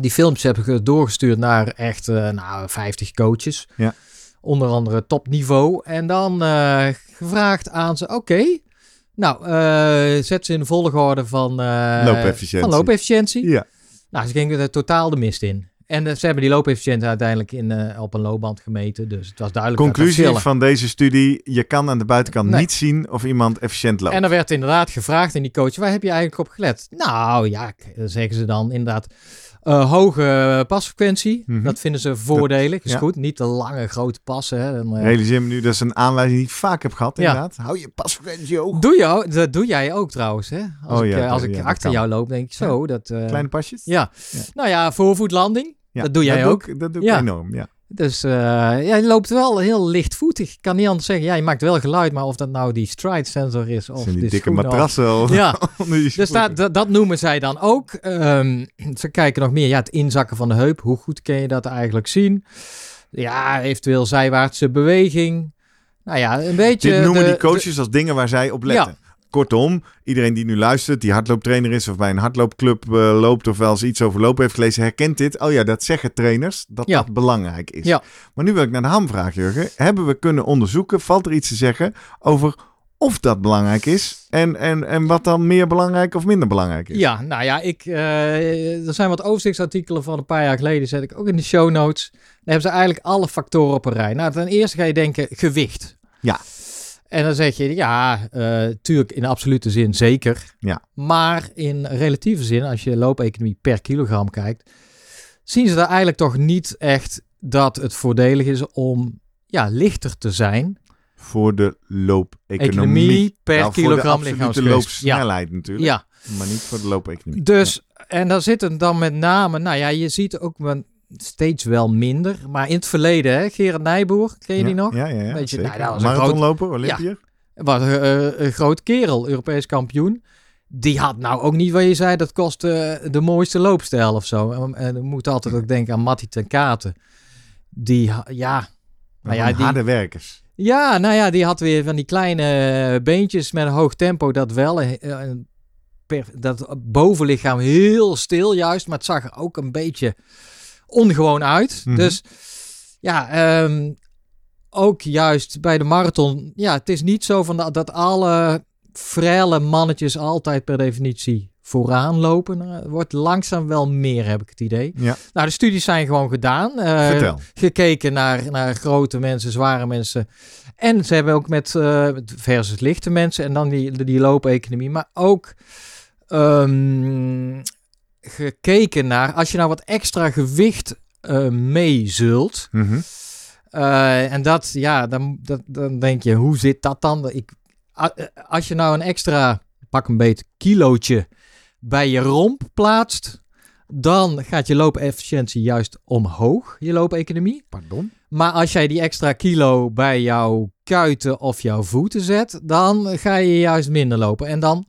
Die films hebben ge- doorgestuurd naar echt nou, 50 coaches. Ja. Onder andere topniveau. En dan eh, gevraagd aan ze, oké, nou, eh, zet ze in de volgorde van, eh, Loopefficiëntie. van loopefficiëntie. ja. Nou, ze gingen er totaal de mist in. En ze hebben die loopefficiëntie uiteindelijk in, op een loopband gemeten. Dus het was duidelijk Conclusie van deze studie: je kan aan de buitenkant Nee. niet zien of iemand efficiënt loopt. En er werd inderdaad gevraagd in die coach, waar heb je eigenlijk op gelet? Nou ja, zeggen ze dan inderdaad eh, hoge pasfrequentie. Mhm. Dat vinden ze voordelig. Is ja. goed, niet te lange grote passen. Hè. Dan, eh, Realiseer me nu, dat is een aanwijzing die ik vaak heb gehad, Ja. inderdaad. Hou je pasfrequentie hoog. Doe je, ook- dat doe jij ook trouwens. Hè? Als Oh ik, ja, eh, als ik achter jou loop, denk ik zo. Dat, eh, Kleine pasjes? ja. Nou ja, voorvoetlanding. Dat doe jij ook. ik- dat doe ik enorm, ja. Dus eh jij loopt wel heel lichtvoetig. Ik kan niet anders zeggen. Ja, je maakt wel geluid, maar of dat nou die stride sensor is of die dikke schoenen of- Ja, [laughs] Dus dat, dat, dat noemen zij dan ook. Ehm, ze kijken nog meer. Ja, het inzakken van de heup. Hoe goed kun je dat eigenlijk zien? Ja, eventueel zijwaartse beweging. Nou ja, een beetje... Dit noemen de- die coaches als dingen waar zij op letten. Kortom, iedereen die nu luistert, die hardlooptrainer is of bij een hardloopclub eh, loopt of wel eens iets over lopen heeft gelezen, herkent dit. Oh ja, dat zeggen trainers, dat Ja. dat belangrijk is. Ja. Maar nu wil ik naar de hamvraag, Jurgen. Hebben we kunnen onderzoeken, valt er iets te zeggen over of dat belangrijk is en, en, en wat dan meer belangrijk of minder belangrijk is? Ja, nou ja, ik, eh, er zijn wat overzichtsartikelen van een paar jaar geleden, zet ik ook in de show notes. Dan hebben ze eigenlijk alle factoren op een rij. Nou, ten eerste ga je denken gewicht. Ja. En dan zeg je, ja, tuurlijk in absolute zin zeker. Ja. Maar in relatieve zin, als je loopeconomie per kilogram kijkt, zien ze daar eigenlijk toch niet echt dat het voordelig is om ja, lichter te zijn. Voor de loopeconomie. Economie per Nou, kilogram Voor de lichaamsgewicht. Ja. loopsnelheid natuurlijk. Ja, Maar niet voor de loopeconomie. Dus, en daar zit het dan met name, nou ja, je ziet ook wel steeds wel minder. Maar in het verleden, hè, Gerard Nijboer, ken je ja, die nog? Ja, ja, ja. Weet je, zeker. nou, dat was een Marathonloper, Olympiër. Was een, een groot kerel, Europees kampioen. Die had nou ook niet wat je zei, dat kost eh, de mooiste loopstijl of zo. En, en moet altijd ook denken aan Matty ten Katen. Die, ja, nou ja, die, harde werkers. ja, nou ja, die had weer van die kleine beentjes met een hoog tempo. Dat wel, eh, eh, per, dat bovenlichaam heel stil juist. Maar het zag er ook een beetje ongewoon uit. Mhm. Dus ja, ehm, ook juist bij de marathon. Ja, het is niet zo van dat, dat alle frele mannetjes altijd per definitie vooraan lopen. Nou, Het wordt langzaam wel meer, heb ik het idee. Ja. Nou, de studies zijn gewoon gedaan. Vertel. gekeken naar, naar grote mensen, zware mensen. En ze hebben ook met eh, versus lichte mensen en dan die, die loopeconomie. Maar ook ehm, gekeken naar, als je nou wat extra gewicht eh mee zult. Mhm. eh, en dat, ja, dan, dat, dan denk je, hoe zit dat dan? Ik, eh, als je nou een extra, pak een beetje, kilootje bij je romp plaatst, dan gaat je loopefficiëntie juist omhoog, je loopeconomie. Pardon? Maar als jij die extra kilo bij jouw kuiten of jouw voeten zet, dan ga je juist minder lopen. En dan,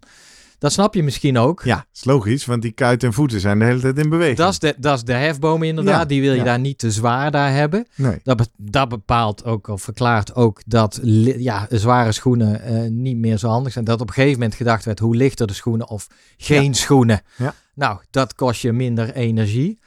dat snap je misschien ook. Ja, is logisch, want die kuiten en voeten zijn de hele tijd in beweging. Dat is de, dat is de hefboom inderdaad. Ja, Die wil je ja. daar niet te zwaar daar hebben. Nee. Dat, be- dat bepaalt ook, of verklaart ook dat ja, zware schoenen eh, niet meer zo handig zijn. Dat op een gegeven moment gedacht werd, hoe lichter de schoenen of geen schoenen. Ja. Nou, dat kost je minder energie.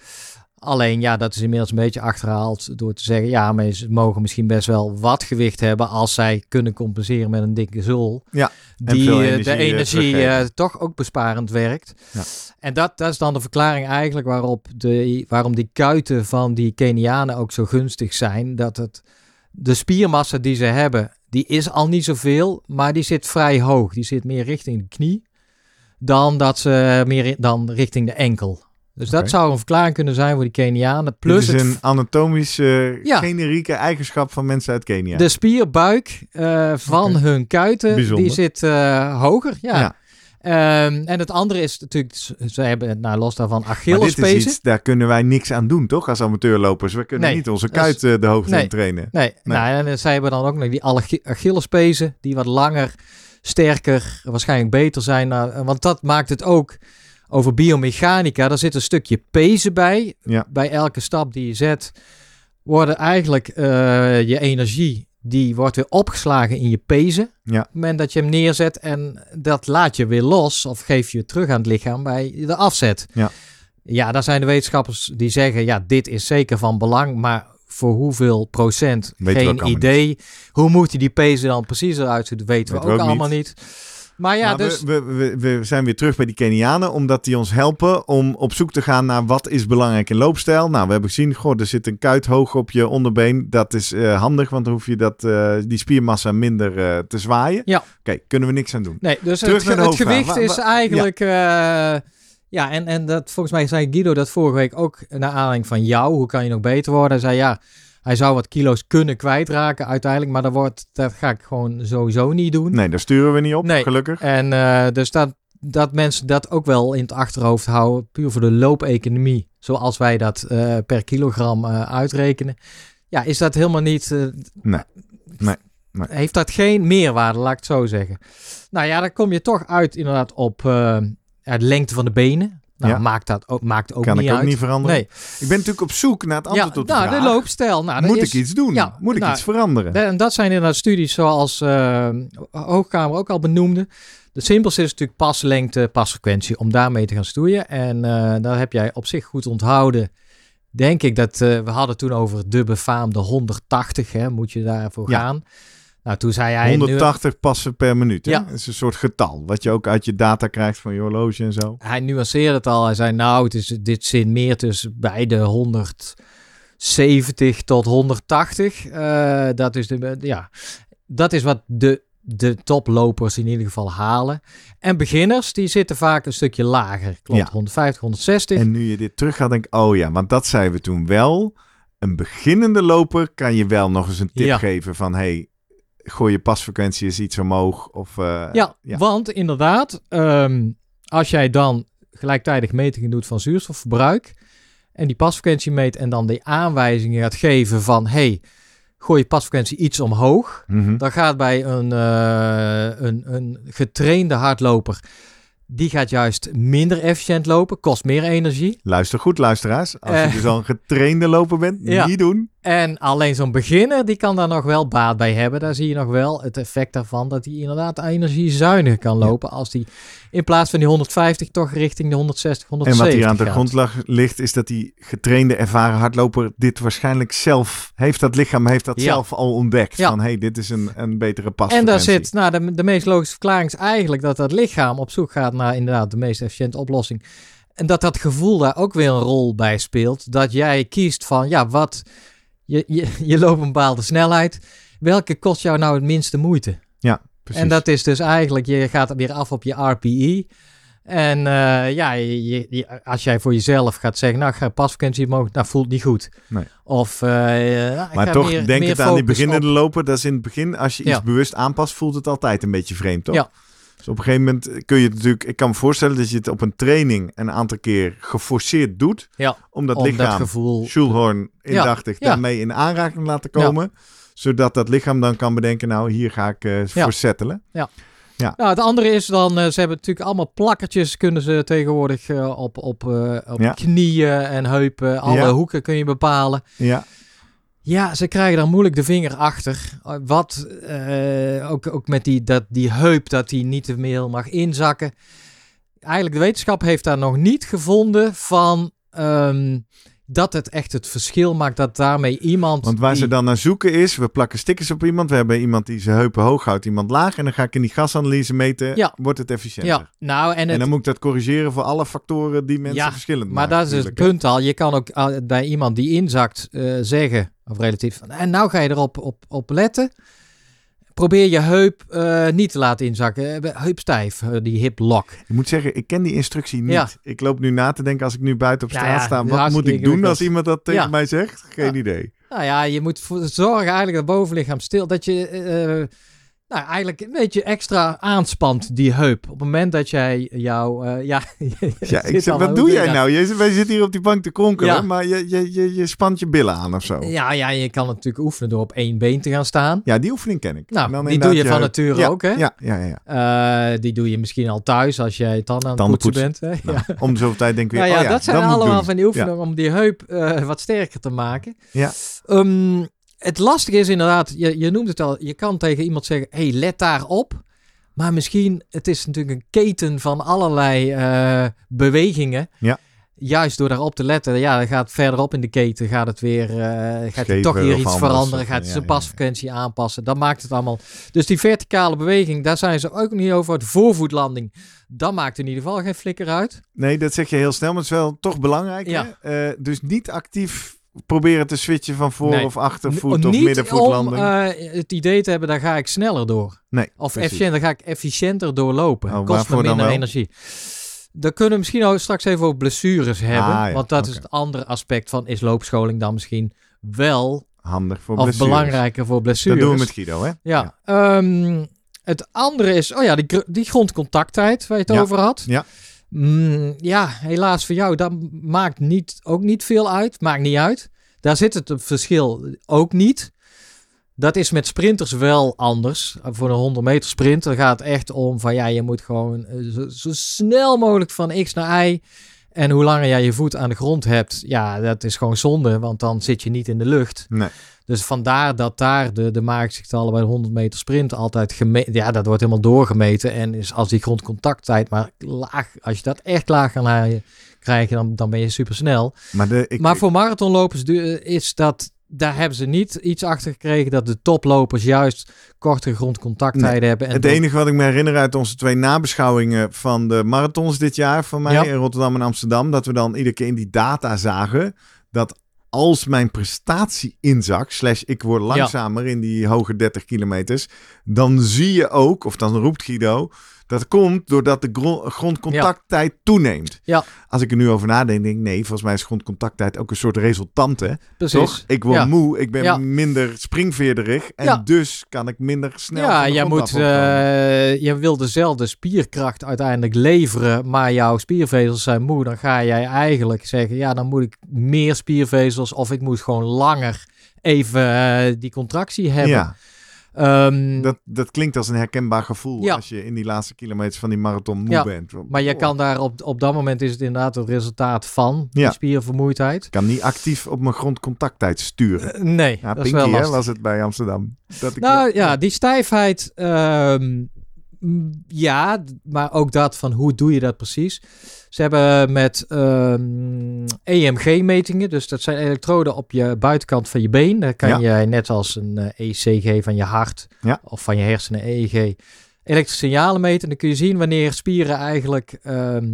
Alleen ja, dat is inmiddels een beetje achterhaald door te zeggen, ja, maar ze mogen misschien best wel wat gewicht hebben als zij kunnen compenseren met een dikke zool. Ja, Die eh, energie, de eh, energie teruggeven. eh, toch ook besparend werkt. Ja. En dat, dat is dan de verklaring eigenlijk waarop de, waarom die kuiten van die Kenianen ook zo gunstig zijn. Dat het, de spiermassa die ze hebben, die is al niet zoveel, maar die zit vrij hoog. Die zit meer richting de knie dan, dat ze meer dan richting de enkel. Dus dat zou een verklaring kunnen zijn voor die Kenianen. Plus Dit is het, een anatomisch eh, Ja. generieke eigenschap van mensen uit Kenia. de spierbuik eh, van hun kuiten, Bijzonder. die zit eh, hoger. Ja. Ja. Ehm, en het andere is natuurlijk, ze hebben nou, los daarvan Achillespezen. daar kunnen wij niks aan doen, toch? Als amateurlopers. We kunnen Nee, niet onze is- kuit eh, de hoogte Nee. in trainen. Nee, Nou, en zij hebben dan ook nog die Ach- Achillespezen, die wat langer, sterker, waarschijnlijk beter zijn. Nou, want dat maakt het ook over biomechanica. Daar zit een stukje pezen bij. Ja. Bij elke stap die je zet, worden eigenlijk eh, je energie, die wordt weer opgeslagen in je pezen. Ja. Op het moment dat je hem neerzet en dat laat je weer los of geef je terug aan het lichaam bij de afzet. Ja. Ja, daar zijn de wetenschappers die zeggen, ja, dit is zeker van belang, maar voor hoeveel procent? Weten we ook Geen idee. Hoe moet die pezen dan precies eruit zien? Dat weten we Weten we ook, ook allemaal niet. Maar ja, maar dus... we, we, we, zijn weer terug bij die Kenianen, omdat die ons helpen om op zoek te gaan naar wat is belangrijk in loopstijl. Nou, we hebben gezien, goh, er zit een kuit hoog op je onderbeen. Dat is eh, handig, want dan hoef je dat, eh, die spiermassa minder eh, te zwaaien. Ja. Oké, kunnen we niks aan doen. Nee, dus Terug het, het gewicht Wa- is eigenlijk... Ja, ja en, en dat, volgens mij zei Guido dat vorige week ook naar aanleiding van jou. Hoe kan je nog beter worden? Hij zei ja, hij zou wat kilo's kunnen kwijtraken uiteindelijk. Maar dat, wordt, dat ga ik gewoon sowieso niet doen. Nee, daar sturen we niet op, Nee. gelukkig. En eh, dus dat, dat mensen dat ook wel in het achterhoofd houden. Puur voor de loopeconomie. Zoals wij dat eh, per kilogram eh, uitrekenen. Ja, is dat helemaal niet... Nee. Nee. Nee. Heeft dat geen meerwaarde, laat ik het zo zeggen. Nou ja, dan kom je toch uit inderdaad op ja, de lengte van de benen. Nou, Ja. maakt dat ook, maakt ook kan niet ik ook uit. niet veranderen. Nee, Ik ben natuurlijk op zoek naar het ja, antwoord op de nou, vraag. de loopstijl. Nou, Moet is, ik iets doen? ja, Moet ik nou, iets veranderen? De- En dat zijn inderdaad studies zoals eh Hoogkamer ook al benoemde. De simpelste is natuurlijk paslengte, pasfrequentie, om daarmee te gaan stoeien. En eh daar heb jij op zich goed onthouden. Denk ik dat eh, we hadden toen over de befaamde 180, hè, moet je daarvoor Ja. gaan. Nou, toen zei hij... nu- 180 passen per minuut. hè? Ja. Dat is een soort getal. Wat je ook uit je data krijgt van je horloge en zo. hij nuanceerde het al. Hij zei, nou, het is dit zin meer tussen bij de 170 tot 180. Eh, dat is de, ja, dat is wat de, de toplopers in ieder geval halen. En beginners, die zitten vaak een stukje lager. Klopt, Ja. 150, 160. En nu je dit terug gaat, denk ik, oh ja, want dat zeiden we toen wel. Een beginnende loper kan je wel nog eens een tip Ja. geven van, hey, gooi je pasfrequentie eens iets omhoog. Of, eh, ja, ja. want inderdaad, ehm, als jij dan gelijktijdig metingen doet van zuurstofverbruik en die pasfrequentie meet en dan die aanwijzingen gaat geven van, hey, gooi je pasfrequentie iets omhoog, Mhm. dan gaat bij een, eh, een, een getrainde hardloper, die gaat juist minder efficiënt lopen, kost meer energie. Luister goed, luisteraars. Als je Eh. dus al een getrainde loper bent, Ja. niet doen. En alleen zo'n beginner, die kan daar nog wel baat bij hebben. Daar zie je nog wel het effect daarvan dat hij inderdaad energiezuinig kan lopen. Als hij in plaats van die 150 toch richting de 160, En 170 wat hier aan de grondslag ligt, is dat die getrainde, ervaren hardloper dit waarschijnlijk zelf heeft. Dat lichaam heeft dat Ja. zelf al ontdekt. Ja. Van, hey, dit is een, een betere En pasfrequentie. daar zit, nou, de, de meest logische verklaring is eigenlijk dat dat lichaam op zoek gaat naar inderdaad de meest efficiënte oplossing. En dat dat gevoel daar ook weer een rol bij speelt. Dat jij kiest van, ja, wat, je, je, [laughs] je loopt een bepaalde snelheid. Welke kost jou nou het minste moeite? Precies. En dat is dus eigenlijk, je gaat weer af op je RPE. En eh, ja, je, als jij voor jezelf gaat zeggen, nou, ik ga pasfrequentie omhoog, nou, voelt niet goed. Nee. Of, ik Maar ga toch, meer, denk meer het aan die beginnende op- loper. Dat is in het begin, als je iets Ja. bewust aanpast, voelt het altijd een beetje vreemd, toch? Ja. Dus op een gegeven moment kun je het natuurlijk... Ik kan me voorstellen dat je het op een training een aantal keer geforceerd doet. Ja, Om dat om dat lichaam, gevoel... Schulhorn indachtig, ja. daarmee in aanraking laten komen. Zodat dat lichaam dan kan bedenken, nou hier ga ik eh voor settelen. Nou, het andere is dan, eh, ze hebben natuurlijk allemaal plakkertjes, kunnen ze tegenwoordig eh, op, op, op Ja. knieën en heupen, alle Ja. hoeken kun je bepalen. Ja, Ja, ze krijgen daar moeilijk de vinger achter. Uh, Wat, eh, ook, ook met die, dat, die heup, dat die niet te meer mag inzakken. Eigenlijk, de wetenschap heeft daar nog niet gevonden van ehm, dat het echt het verschil maakt dat daarmee iemand... want waar die- ze dan naar zoeken is, we plakken stickers op iemand. We hebben iemand die zijn heupen hoog houdt, iemand laag. En dan ga ik in die gasanalyse meten, Ja. wordt het efficiënter. Ja, nou en En dan moet ik dat corrigeren voor alle factoren die mensen Ja, verschillend Maar maken. dat is het punt al. Je kan ook uh, bij iemand die inzakt eh, zeggen, of relatief, van, en nou ga je erop op, op letten. Probeer je heup eh, niet te laten inzakken. Eh, Heup stijf, eh, die hip lock. Ik moet zeggen, ik ken die instructie niet. Ja. Ik loop nu na te denken als ik nu buiten op straat ja, sta. Wat moet ik doen als iemand dat tegen Ja. mij zegt? Geen Ja. idee. Nou ja, je moet voor- zorgen eigenlijk dat bovenlichaam stil, dat je eh, nou, eigenlijk een beetje extra aanspant die heup. Op het moment dat jij jouw, eh, [laughs] ja, Ja, ik zeg, wat doe jij nou? Je, wij zitten hier op die bank te kronkelen, Ja. maar je, je, je, je spant je billen aan of zo. Ja, Ja, ja, je kan natuurlijk oefenen door op één been te gaan staan. die oefening ken ik. Nou, dan die doe je van nature ja, ook, hè? Ja, ja, ja. ja. Eh, die doe je misschien al thuis als jij tanden aan het poetsen bent. Hè? Nou, Om de zoveel tijd denk ik weer, Nou ja, oh ja, dat zijn allemaal van die oefeningen om die heup eh, wat sterker te maken. Ja. Ehm, het lastige is inderdaad, je, je noemt het al, je kan tegen iemand zeggen, hey, let daarop. Maar misschien, het is natuurlijk een keten van allerlei eh, bewegingen. Ja. Juist door daarop te letten, ja, dan gaat verderop in de keten, gaat het weer, eh, gaat Schever toch weer of iets veranderen, gaat ja, zijn ja, ja. pasfrequentie aanpassen. Dat maakt het allemaal. Dus die verticale beweging, daar zijn ze ook niet over. De voorvoetlanding, dat maakt in ieder geval geen flikker uit. Nee, dat zeg je heel snel, maar het is wel toch belangrijk. Ja. Eh, dus niet actief proberen te switchen van voor- Nee. of achtervoet of niet middenvoetlanding. om eh, het idee te hebben, daar ga ik sneller door. nee, Of efficiënter, ga ik efficiënter doorlopen. Oh, Kost me minder energie. Dan kunnen we misschien ook straks even over blessures hebben. Ah, ja, Want dat is het andere aspect van is loopscholing dan misschien wel Handig voor of blessures. belangrijker voor Dat blessures. doen we met Guido, hè? Ja. ehm, het andere is, oh ja, die, die grondcontacttijd waar je het Ja. over had. Ja. Mm, ja, helaas voor jou, dat maakt niet, ook niet veel uit. Maakt niet uit. Daar zit het verschil ook niet. Dat is met sprinters wel anders. Voor een 100 meter sprint, dan gaat het echt om van ja, je moet gewoon eh, zo, zo snel mogelijk van X naar Y. En hoe langer jij je voet aan de grond hebt, ja, dat is gewoon zonde, want dan zit je niet in de lucht. Nee. Dus vandaar dat daar de, de maakgetallen bij de 100 meter sprint altijd gemeten. Ja, dat wordt helemaal doorgemeten. En is als die grondcontacttijd maar laag, als je dat echt laag kan haaien, krijgen, dan, dan ben je super snel. Maar, de, ik, maar voor marathonlopers is dat, daar hebben ze niet iets achter gekregen dat de toplopers juist kortere grondcontacttijden hebben. En het dan- enige wat ik me herinner uit onze twee nabeschouwingen van de marathons dit jaar van mij Ja. in Rotterdam en Amsterdam, dat we dan iedere keer in die data zagen dat als mijn prestatie inzakt, slash ik word langzamer in die hoge 30 kilometers, dan zie je ook, of dan roept Guido, dat komt doordat de gro- grondcontacttijd toeneemt. Ja. Als ik er nu over nadenk, denk ik, nee, volgens mij is grondcontacttijd ook een soort resultante. Precies. Toch? Ik word Ja. moe, ik ben minder springveerderig en dus kan ik minder snel Ja, jij moet, opkomen. eh, je wil dezelfde spierkracht uiteindelijk leveren, maar jouw spiervezels zijn moe. Dan ga jij eigenlijk zeggen, ja, dan moet ik meer spiervezels of ik moet gewoon langer even eh, die contractie hebben. Ja, Ehm, dat, dat klinkt als een herkenbaar gevoel Ja. als je in die laatste kilometers van die marathon moe Ja, bent. maar je Oh, kan daar op, op dat moment is het inderdaad het resultaat van Ja. die spiervermoeidheid. Ik kan niet actief op mijn grondcontacttijd sturen. Eh, nee, dat is wel hè, lastig. was het bij Amsterdam. Dat ik Nou ja, die stijfheid, ehm, ja, maar ook dat van hoe doe je dat precies. Ze hebben met EMG-metingen, dus dat zijn elektroden op je buitenkant van je been. Daar kan Ja. je net als een eh, ECG van je hart Ja. of van je hersenen EEG elektrische signalen meten. En dan kun je zien wanneer spieren eigenlijk ehm,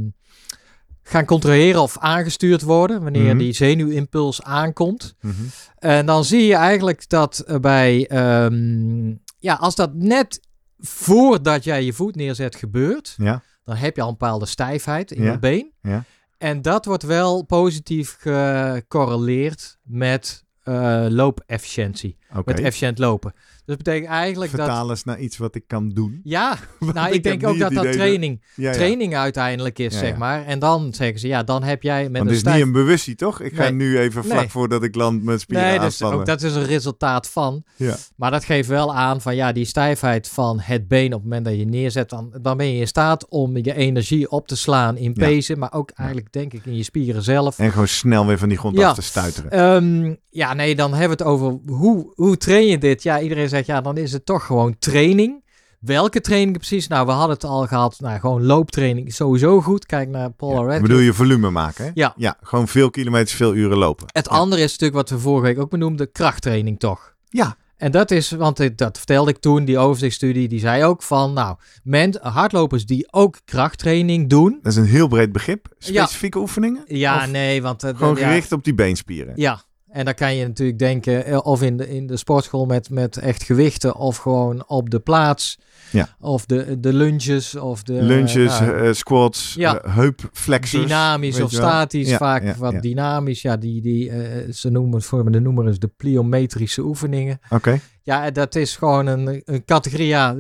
gaan controleren of aangestuurd worden, wanneer Mhm. die zenuwimpuls aankomt. Mhm. En dan zie je eigenlijk dat er bij, ehm, ja, als dat net voordat jij je voet neerzet gebeurt, Ja, dan heb je al een bepaalde stijfheid in Ja. je been. Ja. En dat wordt wel positief gecorreleerd met eh loopefficiëntie. Met efficiënt lopen. Dus dat betekent eigenlijk dat... Vertaal eens naar iets wat ik kan doen. Ja, [laughs] nou, ik, denk ook dat dat training, Ja, ja. training uiteindelijk is, Ja, zeg maar. En dan zeggen ze, ja, dan heb jij met Want een het is stijf... niet een bewustie, toch? Ik ga nu even vlak Nee. voordat ik land mijn spieren Nee, dus ook dat is een resultaat van. Ja. Maar dat geeft wel aan van ja, die stijfheid van het been op het moment dat je neerzet, dan, dan ben je in staat om je energie op te slaan in pezen, maar ook eigenlijk denk ik in je spieren zelf. En gewoon snel weer van die grond af te stuiteren. Ehm, ja, nee, dan hebben we het over hoe, hoe train je dit? Ja, iedereen zegt ja, dan is het toch gewoon training. Welke training precies? Nou, we hadden het al gehad. Nou, gewoon looptraining is sowieso goed. Kijk naar Paul Ja. Bedoel je volume maken, hè? Ja. Ja, gewoon veel kilometers, veel uren lopen. Het Ja. andere is natuurlijk wat we vorige week ook benoemden, krachttraining toch? Ja. En dat is, want dat vertelde ik toen, die overzichtsstudie, die zei ook van, nou, men, hardlopers die ook krachttraining doen. Dat is een heel breed begrip. Specifieke oefeningen? Ja, Of nee, want... eh, Gewoon ja, gericht op die beenspieren. Ja, en dan kan je natuurlijk denken, eh, of in de, in de sportschool met, met echt gewichten, of gewoon op de plaats. Ja. Of de, de lunges, of de... Lunges, nou, eh, squats, Ja. eh, heupflexors. dynamisch of statisch, Ja, vaak ja, wat dynamisch. Ja, die, die, eh, ze noemen het voor me, de noemer is de pliometrische oefeningen. Oké. Ja, dat is gewoon een, een categorie. Ja,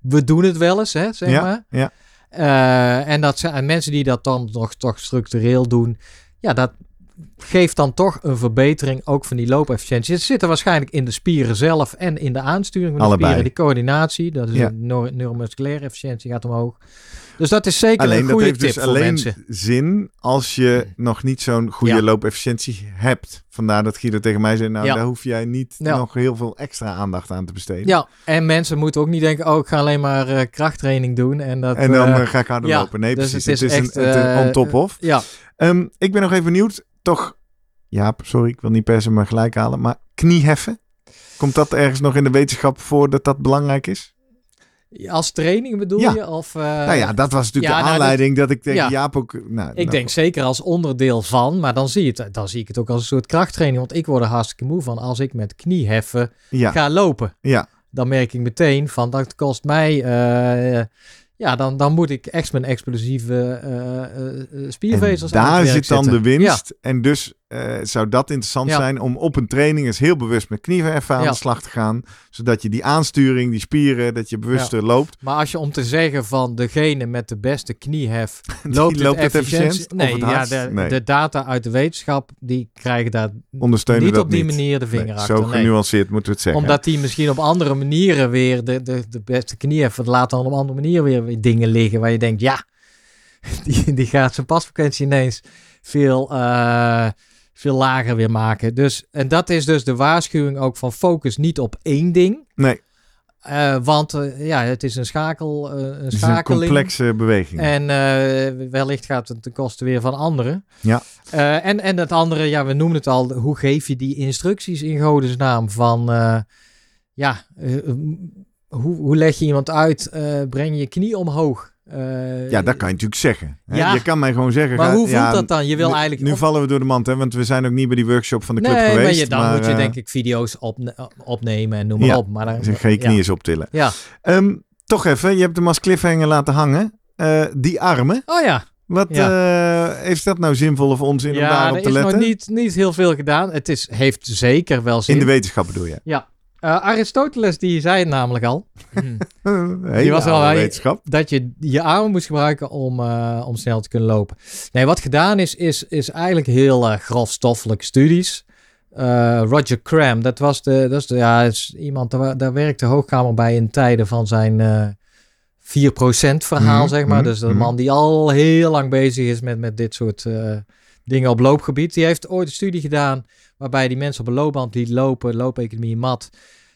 we doen het wel eens, hè, zeg maar. ja. Eh, en dat zijn en mensen die dat dan nog toch structureel doen. Ja, dat geeft dan toch een verbetering ook van die loopefficiëntie. Het zit er waarschijnlijk in de spieren zelf en in de aansturing van de Allebei. spieren. Die coördinatie, dat is Ja. een neuro- neuromusculaire efficiëntie gaat omhoog. Dus dat is zeker Alleen een dat goede heeft tip dus voor alleen mensen. zin als je nog niet zo'n goede Ja. loopefficiëntie hebt. Vandaar dat Guido tegen mij zei, nou Ja. daar hoef jij niet nog heel veel extra aandacht aan te besteden. Ja, en mensen moeten ook niet denken, oh, ik ga alleen maar eh, krachttraining doen. En, dat, En dan eh, eh, ga ik harder lopen. Nee, dus precies. het Het is is, echt, een, on top of. ja, Ehm, ik ben nog even benieuwd. Toch, Jaap, sorry, ik wil niet per se maar gelijk halen. Maar knieheffen, komt dat ergens nog in de wetenschap voor dat dat belangrijk is? als training bedoel Ja. je? Of, eh, nou ja, dat was natuurlijk ja, de nou, dat- aanleiding dat, ik tegen ja. Jaap ook... Nou, Ik nou, denk zeker als onderdeel van, maar dan zie, je het, dan zie ik het ook als een soort krachttraining. Want ik word er hartstikke moe van als ik met knieheffen ga lopen. ja. Dan merk ik meteen van dat kost mij. eh, ja, dan, dan moet ik echt mijn explosieve eh, eh, spiervezels En aan daar zit dan de winst. En dus eh, zou dat interessant Ja. zijn om op een training eens heel bewust met knieheffen aan Ja. de slag te gaan. Zodat je die aansturing, die spieren, dat je bewuster loopt. Maar als je om te zeggen van degene met de beste kniehef loopt, [laughs] loopt het het efficiënt. Nee, het ja, de, Nee. de data uit de wetenschap die krijgen daar Ondersteunen niet dat op die niet. manier de vinger Nee, achter. zo Nee. genuanceerd moeten we het zeggen. Omdat die misschien op andere manieren weer de, de, de beste knieheffen laat dan op andere manier weer, dingen liggen waar je denkt, ja, [laughs] die, die gaat zijn pasfrequentie ineens veel, eh, veel lager weer maken. Dus, en dat is dus de waarschuwing ook van focus niet op één ding. Nee, Eh, want eh, ja, het is een schakel, eh, een is een complexe beweging. En wellicht gaat het ten koste weer van anderen. Ja. En, en het andere, ja, we noemen het al, hoe geef je die instructies in godesnaam van, ja, hoe, hoe leg je iemand uit, breng je knie omhoog. Eh, ja, dat kan je natuurlijk zeggen. Hè? Ja. Je kan mij gewoon zeggen... Maar ga- hoe voelt ja, dat dan? Je wil nu, eigenlijk... Nu op- vallen we door de mand, hè? Want we zijn ook niet bij die workshop van de club nee, geweest. maar je, dan moet je eh, denk ik video's opne- opnemen en noem maar ja, op. Maar dan, dus ga je knieën eens optillen. Ja. Ehm, toch even, je hebt hem als cliffhanger laten hangen. Eh, die armen, Oh ja, wat eh, heeft dat nou zinvol of onzin om ja daarop er te is nog letten? niet, niet heel veel gedaan. Het is, heeft zeker wel zin. In de wetenschap bedoel je? Ja. Eh, Aristoteles die zei het namelijk al. [laughs] Die was wel- wetenschap. dat je je armen moest gebruiken om, eh, om snel te kunnen lopen. Nee, wat gedaan is, is, is eigenlijk heel eh, grofstoffelijk studies. Eh, Roger Cram, dat was de, dat is de, ja, is iemand, daar, daar werkte Hoogkamer bij in tijden van zijn eh 4% verhaal, Mhm, zeg maar. mhm, Dus een mhm. man die al heel lang bezig is met, met dit soort eh, dingen op loopgebied. Die heeft ooit een studie gedaan waarbij die mensen op een loopband liet lopen, loopeconomie mat.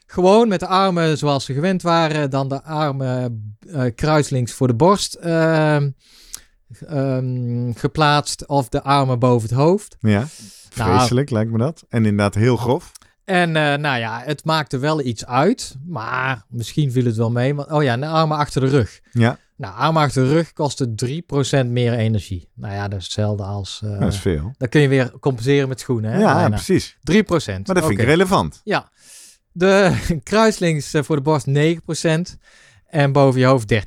Gewoon met de armen zoals ze gewend waren. Dan de armen eh, kruislinks voor de borst ehm, ehm, geplaatst. Of de armen boven het hoofd. Ja, Nou. vreselijk lijkt me dat. En inderdaad heel grof. En eh, nou ja, het maakte wel iets uit. Maar misschien viel het wel mee. Want, oh ja, de armen achter de rug. Ja, Nou, armen achter de rug kosten 3% meer energie. Nou ja, dat is hetzelfde als... eh, dat is veel. dan kun je weer compenseren met schoenen. Hè? ja, precies. 3%. Maar dat vind ik relevant. Ja, de [laughs] kruislinks eh, voor de borst 9% en boven je hoofd 13%.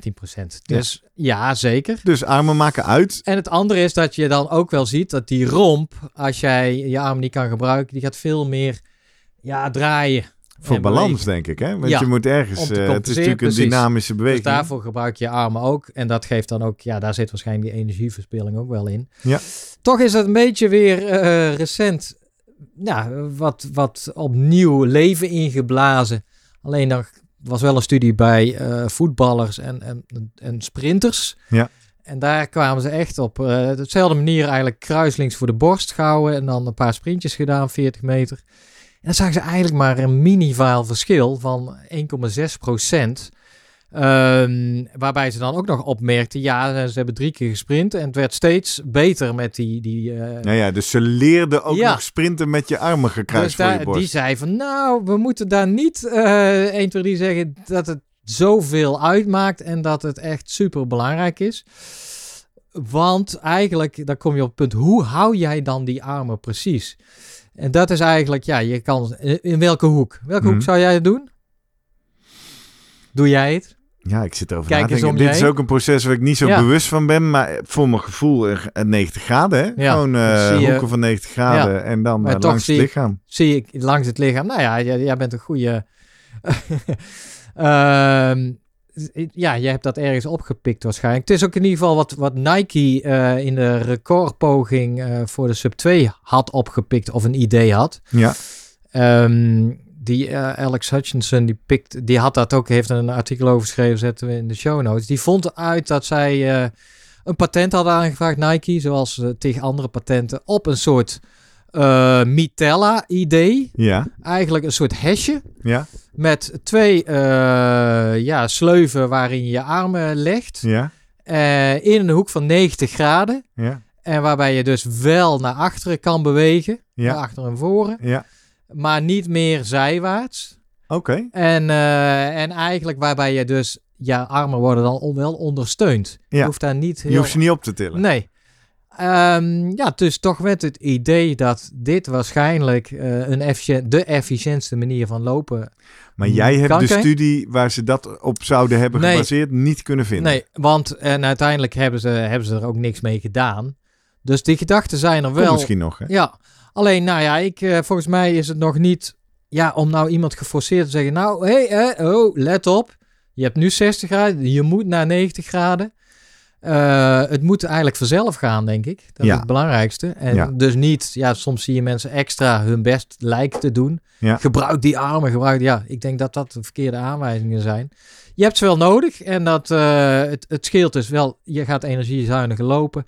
Dus ja. zeker. Dus armen maken uit. En het andere is dat je dan ook wel ziet dat die romp, als jij je arm niet kan gebruiken, die gaat veel meer ja, draaien. Voor balans, denk ik, hè? Want Ja, je moet ergens... eh, het is natuurlijk een precies. dynamische beweging. Dus daarvoor gebruik je armen ook. En dat geeft dan ook, ja, daar zit waarschijnlijk die energieverspilling ook wel in. Ja. Toch is het een beetje weer eh, recent, ja, wat, wat opnieuw leven ingeblazen. Alleen er was wel een studie bij eh, voetballers en, en, en sprinters. Ja. En daar kwamen ze echt op dezelfde manier eigenlijk kruislinks voor de borst gehouden. En dan een paar sprintjes gedaan, 40 meter. En dan zagen ze eigenlijk maar een minimaal verschil van 1,6 procent. Ehm, waarbij ze dan ook nog opmerkten, ja, ze hebben drie keer gesprint en het werd steeds beter met die... die eh, Nou ja, dus ze leerden ook Ja. nog sprinten met je armen gekruist dus voor je daar, borst. die zei van, nou, we moeten daar niet eh 1, 2, 3 zeggen dat het zoveel uitmaakt en dat het echt super belangrijk is. Want eigenlijk, dan kom je op het punt, hoe hou jij dan die armen precies? En dat is eigenlijk, ja, je kan, in welke hoek? Welke Mhm. hoek zou jij het doen? Doe jij het? Ja, ik zit erover Kijk na Dit is ook een proces waar ik niet zo Ja. bewust van ben. Maar voor mijn gevoel eh, 90 graden, hè? Ja, Gewoon eh, je. hoeken van 90 graden en dan eh, langs het zie lichaam. zie ik langs het lichaam. Nou ja, jij, jij bent een goede. [laughs] Ehm, ja, jij hebt dat ergens opgepikt waarschijnlijk. Het is ook in ieder geval wat, wat Nike eh, in de recordpoging eh, voor de Sub 2 had opgepikt of een idee had. Ja, Ehm, die eh, Alex Hutchinson, die, pikt, die had dat ook, heeft een artikel over geschreven, zetten we in de show notes. Die vond uit dat zij een patent hadden aangevraagd, Nike, zoals tegen andere patenten, op een soort eh Mitella-idee. ja, Eigenlijk een soort hesje ja, met twee eh, ja, sleuven waarin je je armen legt. ja, eh, in een hoek van 90 graden. ja, En waarbij je dus wel naar achteren kan bewegen. Naar ja, achteren en voren. ja. Maar niet meer zijwaarts. Oké, En, en eigenlijk waarbij je dus... Ja, armen worden dan wel ondersteund. Je hoeft daar niet heel... je hoeft ze niet op te tillen. Nee. Ehm, ja, dus toch met het idee dat dit waarschijnlijk eh, een de efficiëntste manier van lopen. Maar jij hebt Kan de studie waar ze dat op zouden hebben Nee. gebaseerd niet kunnen vinden. Nee, want en uiteindelijk hebben ze, hebben ze er ook niks mee gedaan. Dus die gedachten zijn er Komt wel. misschien nog, hè? Ja, alleen nou ja, ik, eh, volgens mij is het nog niet... Ja, om nou iemand geforceerd te zeggen... Nou, hé, hey, oh, let op. Je hebt nu 60 graden, je moet naar 90 graden. Eh, het moet eigenlijk vanzelf gaan, denk ik. Dat Ja. is het belangrijkste. En Ja. dus niet... Ja, soms zie je mensen extra hun best lijken te doen. Ja. Gebruik die armen, gebruik... Ja, ik denk dat dat de verkeerde aanwijzingen zijn. Je hebt ze wel nodig. En dat, eh, het, het scheelt dus wel... Je gaat energiezuiniger lopen.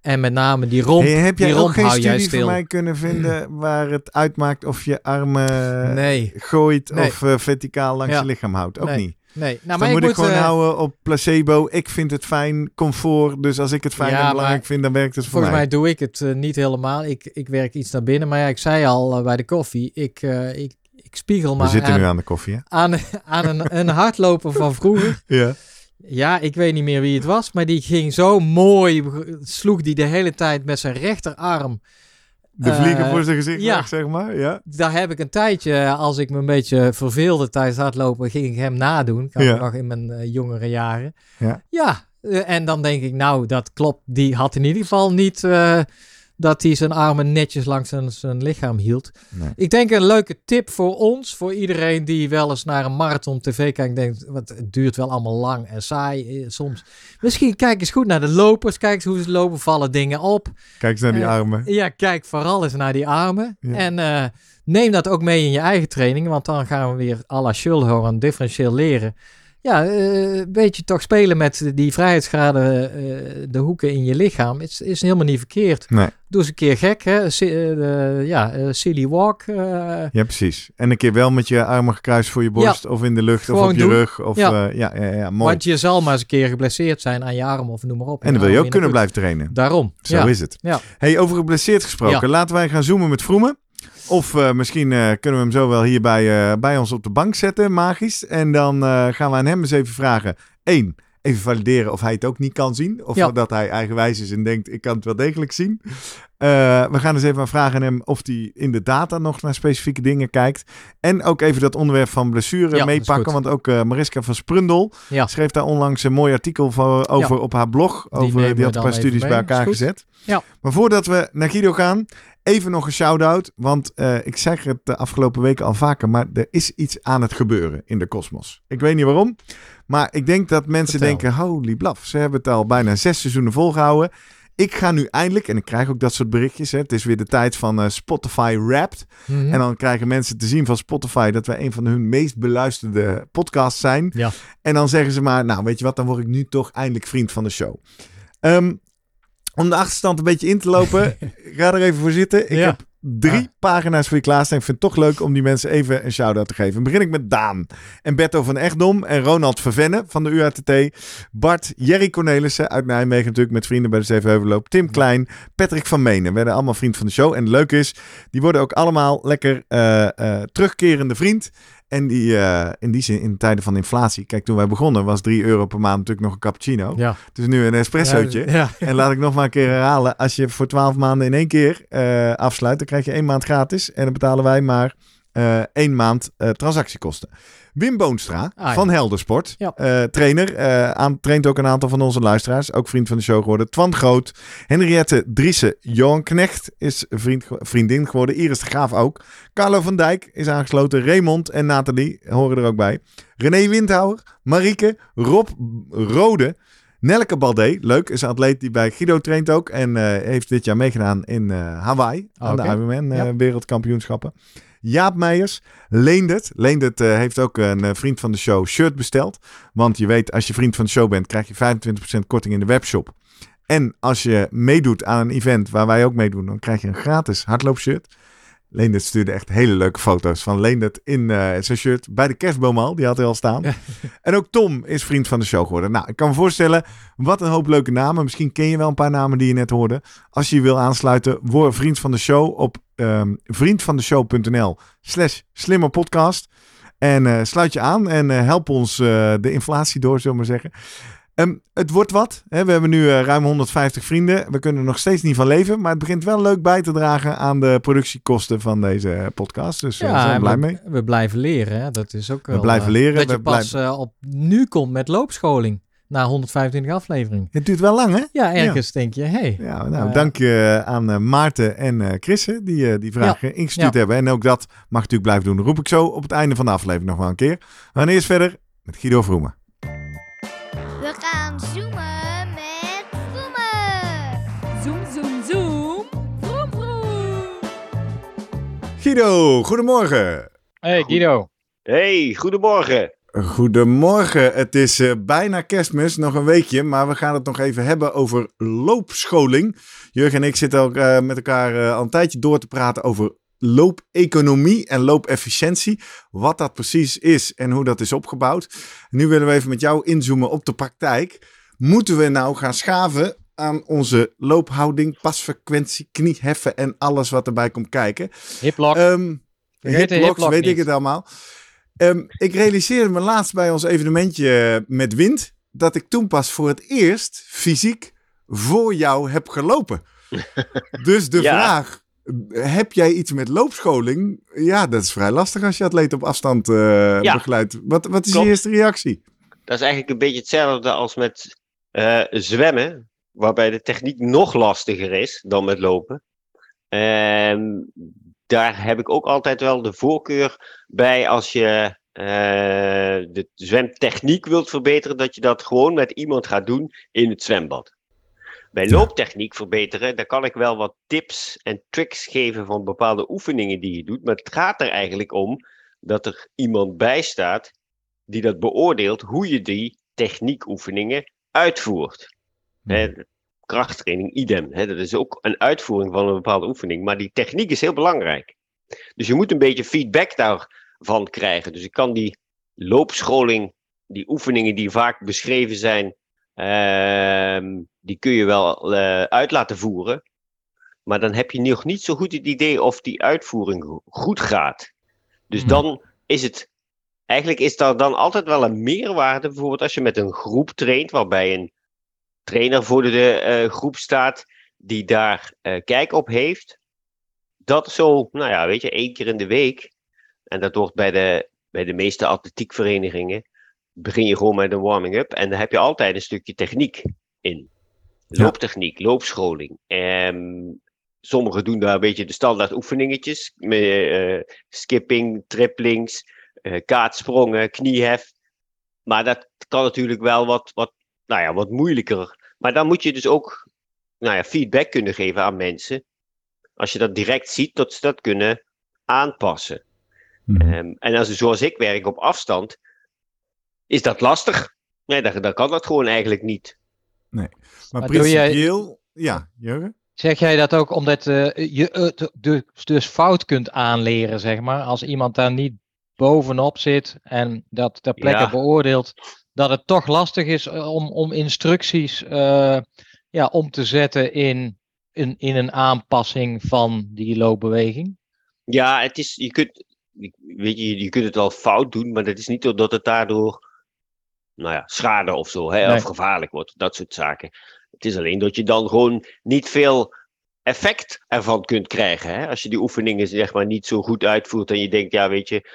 En met name die romp, Hey, heb jij die ook romp geen studie van mij kunnen vinden [clears throat] waar het uitmaakt of je armen Nee, gooit Nee. of eh, verticaal langs je lichaam houdt? Ook Nee. niet. Nee. Nou, dan maar moet ik, moet gewoon eh, houden op placebo. Ik vind het fijn, comfort. Dus als ik het fijn Ja, en belangrijk maar vind, dan werkt het voor Volgens mij. mij doe ik het eh, niet helemaal. Ik, ik werk iets naar binnen. Maar ja, ik zei al eh, bij de koffie. Ik, ik, ik spiegel We maar zitten aan, nu aan de koffie, hè? aan, aan een, een hardloper van vroeger. [laughs] Ja. Ja, ik weet niet meer wie het was. Maar die ging zo mooi. Sloeg die de hele tijd met zijn rechterarm. De Eh, vliegen voor zijn gezicht ja. weg, zeg maar. Ja. Daar heb ik een tijdje, als ik me een beetje verveelde tijdens hardlopen, ging ik hem nadoen. Kan Ja. ik nog in mijn eh, jongere jaren. Ja. Ja, eh, en dan denk ik, nou, dat klopt. Die had in ieder geval niet eh, dat hij zijn armen netjes langs zijn, zijn lichaam hield. Nee. Ik denk een leuke tip voor ons, voor iedereen die wel eens naar een marathon tv kijkt en denkt, wat, het duurt wel allemaal lang en saai eh, soms. Misschien kijk eens goed naar de lopers, kijk eens hoe ze lopen, vallen dingen op. Kijk eens naar die Eh, armen. Ja, kijk vooral eens naar die armen. Ja. En eh, neem dat ook mee in je eigen training, want dan gaan we weer à la Schulhorn differentieel leren. Ja, eh, een beetje toch spelen met die vrijheidsgraden, eh, de hoeken in je lichaam, is, is helemaal niet verkeerd. Nee. Doe eens een keer gek, hè? Si- eh, ja, silly walk. Ja, precies. En een keer wel met je armen gekruist voor je borst of in de lucht of op je rug. Of, Ja. ja. ja, ja, ja, mooi. want je zal maar eens een keer geblesseerd zijn aan je arm of noem maar op. En dan wil je ook kunnen blijven trainen. Daarom. Zo is het. Ja. Hey, over geblesseerd gesproken. Laten wij gaan zoomen met Vroemen. Of eh, misschien eh, kunnen we hem zo wel hier bij, eh, bij ons op de bank zetten, magisch. En dan gaan we aan hem eens even vragen. Eén, even valideren of hij het ook niet kan zien. Of Ja. dat hij eigenwijs is en denkt, ik kan het wel degelijk zien. We gaan eens even vragen aan hem of hij in de data nog naar specifieke dingen kijkt. En ook even dat onderwerp van blessure Ja, meepakken. Want ook Mariska van Sprundel Ja. schreef daar onlangs een mooi artikel voor, over op haar blog. Die over, die had een paar studies mee. bij elkaar gezet. Ja. Maar voordat we naar Guido gaan, even nog een shout-out. Want eh, ik zeg het de afgelopen weken al vaker, maar er is iets aan het gebeuren in de kosmos. Ik weet niet waarom, maar ik denk dat mensen Vertel. denken, holy blaf, ze hebben het al bijna zes seizoenen volgehouden. Ik ga nu eindelijk, en ik krijg ook dat soort berichtjes, hè, het is weer de tijd van eh, Spotify Wrapped. Mhm. En dan krijgen mensen te zien van Spotify dat wij een van hun meest beluisterde podcasts zijn. Ja. En dan zeggen ze maar, nou weet je wat, dan word ik nu toch eindelijk vriend van de show. Ehm, om de achterstand een beetje in te lopen, [laughs] ga er even voor zitten. Ik Ja. heb drie Ah. pagina's voor je klaarstaan. Ik vind het toch leuk om die mensen even een shout-out te geven. Dan begin ik met Daan en Berto van Echtdom en Ronald Vervenne van de UATT. Bart, Jerry Cornelissen uit Nijmegen natuurlijk met vrienden bij de Zevenheuvelloop. Tim Klein, Patrick van Menen werden allemaal vriend van de show. En het leuke is, die worden ook allemaal lekker eh, eh, terugkerende vriend. En die, eh, in die zin, in tijden van inflatie. Kijk, toen wij begonnen was 3 euro per maand natuurlijk nog een cappuccino. ja. Dus nu een espressootje. Ja, En laat ik nog maar een keer herhalen. Als je voor 12 maanden in één keer eh, afsluit, dan krijg je één maand gratis. En dan betalen wij maar eh één maand transactiekosten. Wim Boonstra Ah, ja. van Heldersport, Ja. eh, trainer, aan, traint ook een aantal van onze luisteraars. Ook vriend van de show geworden. Twan Groot, Henriette Driessen, Johan Knecht is vriend, vriendin geworden. Iris de Graaf ook. Carlo van Dijk is aangesloten. Raymond en Nathalie horen er ook bij. René Windhouwer, Marieke, Rob Rode, Nelke Baldé, leuk, is een atleet die bij Guido traint ook. En eh, heeft dit jaar meegedaan in Hawaii aan de. Ironman Ja. wereldkampioenschappen. Jaap Meijers, Leendert. Leendert eh, heeft ook een eh, vriend van de show shirt besteld. Want je weet, als je vriend van de show bent, krijg je 25% korting in de webshop. En als je meedoet aan een event waar wij ook meedoen, dan krijg je een gratis hardloopshirt. Leendert stuurde echt hele leuke foto's van Leendert in eh, zijn shirt bij de kerstboom al. Die had hij al staan. Ja. [laughs] En ook Tom is vriend van de show geworden. Nou, ik kan me voorstellen, wat een hoop leuke namen. Misschien ken je wel een paar namen die je net hoorde. Als je je wil aansluiten, word vriend van de show op ehm vriendvandeshow.nl slash slimmerpodcast. En eh, sluit je aan en eh, help ons de inflatie door, zullen we maar zeggen. Ehm, het wordt wat. Hè? We hebben nu eh, ruim 150 vrienden. We kunnen er nog steeds niet van leven. Maar het begint wel leuk bij te dragen aan de productiekosten van deze eh, podcast. Dus eh, daar zijn we blij we, mee. we blijven leren. Hè? Dat is ook wel, blijven eh, leren, Dat we je pas blijven- eh, op nu komt met loopscholing. Na 125 afleveringen. Het duurt wel lang, hè? Ja, ergens denk je, hey, Ja, nou, Eh, dank je aan eh, Maarten en eh Chrisse die eh, die vragen ingestuurd hebben. En ook dat mag natuurlijk blijven doen. Dat roep ik zo op het einde van de aflevering nog wel een keer. We gaan eerst verder met Guido Vroemen. Guido, goedemorgen. Hey Guido. Hey, goedemorgen. Goedemorgen. Het is eh, bijna kerstmis, nog een weekje, maar we gaan het nog even hebben over loopscholing. Jurgen en ik zitten ook eh, met elkaar eh, al een tijdje door te praten over loopeconomie en loopefficiëntie. Wat dat precies is en hoe dat is opgebouwd. Nu willen we even met jou inzoomen op de praktijk. Moeten we nou gaan schaven aan onze loophouding, pasfrequentie, knieheffen en alles wat erbij komt kijken? Hiplock. Ehm Hiplox, hiplock weet ik niet. het allemaal. Ehm, ik realiseerde me laatst bij ons evenementje met wind dat ik toen pas voor het eerst fysiek voor jou heb gelopen. [laughs] dus de Ja. vraag, heb jij iets met loopscholing? Ja, dat is vrij lastig als je atleet op afstand eh, Ja. begeleidt. Wat, wat is Klopt. je eerste reactie? Dat is eigenlijk een beetje hetzelfde als met eh, zwemmen, waarbij de techniek nog lastiger is dan met lopen. En daar heb ik ook altijd wel de voorkeur bij als je eh, de zwemtechniek wilt verbeteren, dat je dat gewoon met iemand gaat doen in het zwembad. Bij looptechniek verbeteren, daar kan ik wel wat tips en tricks geven van bepaalde oefeningen die je doet. Maar het gaat er eigenlijk om dat er iemand bij staat die dat beoordeelt hoe je die techniekoefeningen uitvoert. Hè, krachttraining, idem. Hè, dat is ook een uitvoering van een bepaalde oefening. Maar die techniek is heel belangrijk. Dus je moet een beetje feedback daarvan krijgen. Dus ik kan die loopscholing, die oefeningen die vaak beschreven zijn, ehm, die kun je wel eh, uit laten voeren. Maar dan heb je nog niet zo goed het idee of die uitvoering go- goed gaat. Dus Hmm. dan is het. Eigenlijk is daar dan altijd wel een meerwaarde. Bijvoorbeeld als je met een groep traint, waarbij een trainer voor de eh, groep staat. die daar eh, kijk op heeft, dat zo, nou ja, weet je, één keer in de week. En dat wordt bij de, bij de meeste atletiekverenigingen. Begin je gewoon met een warming-up. En dan heb je altijd een stukje techniek in. Looptechniek, loopscholing. En sommigen doen daar een beetje de standaard oefeningetjes. Met, eh, skipping, triplings, kaatsprongen, kniehef. Maar dat kan natuurlijk wel wat, wat, nou ja, wat moeilijker. Maar dan moet je dus ook nou ja, feedback kunnen geven aan mensen. Als je dat direct ziet, dat ze dat kunnen aanpassen. Mhm. Ehm, en als, zoals ik werk op afstand, is dat lastig. Nee, dan, dan kan dat gewoon eigenlijk niet. Maar, Maar jij- principieel... Ja, Jurgen? Zeg jij dat ook omdat eh, je het dus, dus fout kunt aanleren, zeg maar? Als iemand daar niet bovenop zit en dat ter plekke Ja. beoordeelt, dat het toch lastig is eh, om, om instructies eh, ja, om te zetten in, in, in een aanpassing van die loopbeweging? Ja, het is, je kunt, weet je, je kunt het wel fout doen, maar dat is niet dat het daardoor, nou ja, schade of zo, hè, Nee. of gevaarlijk wordt, dat soort zaken. Het is alleen dat je dan gewoon niet veel effect ervan kunt krijgen. Hè? Als je die oefeningen zeg maar niet zo goed uitvoert en je denkt, ja, weet je,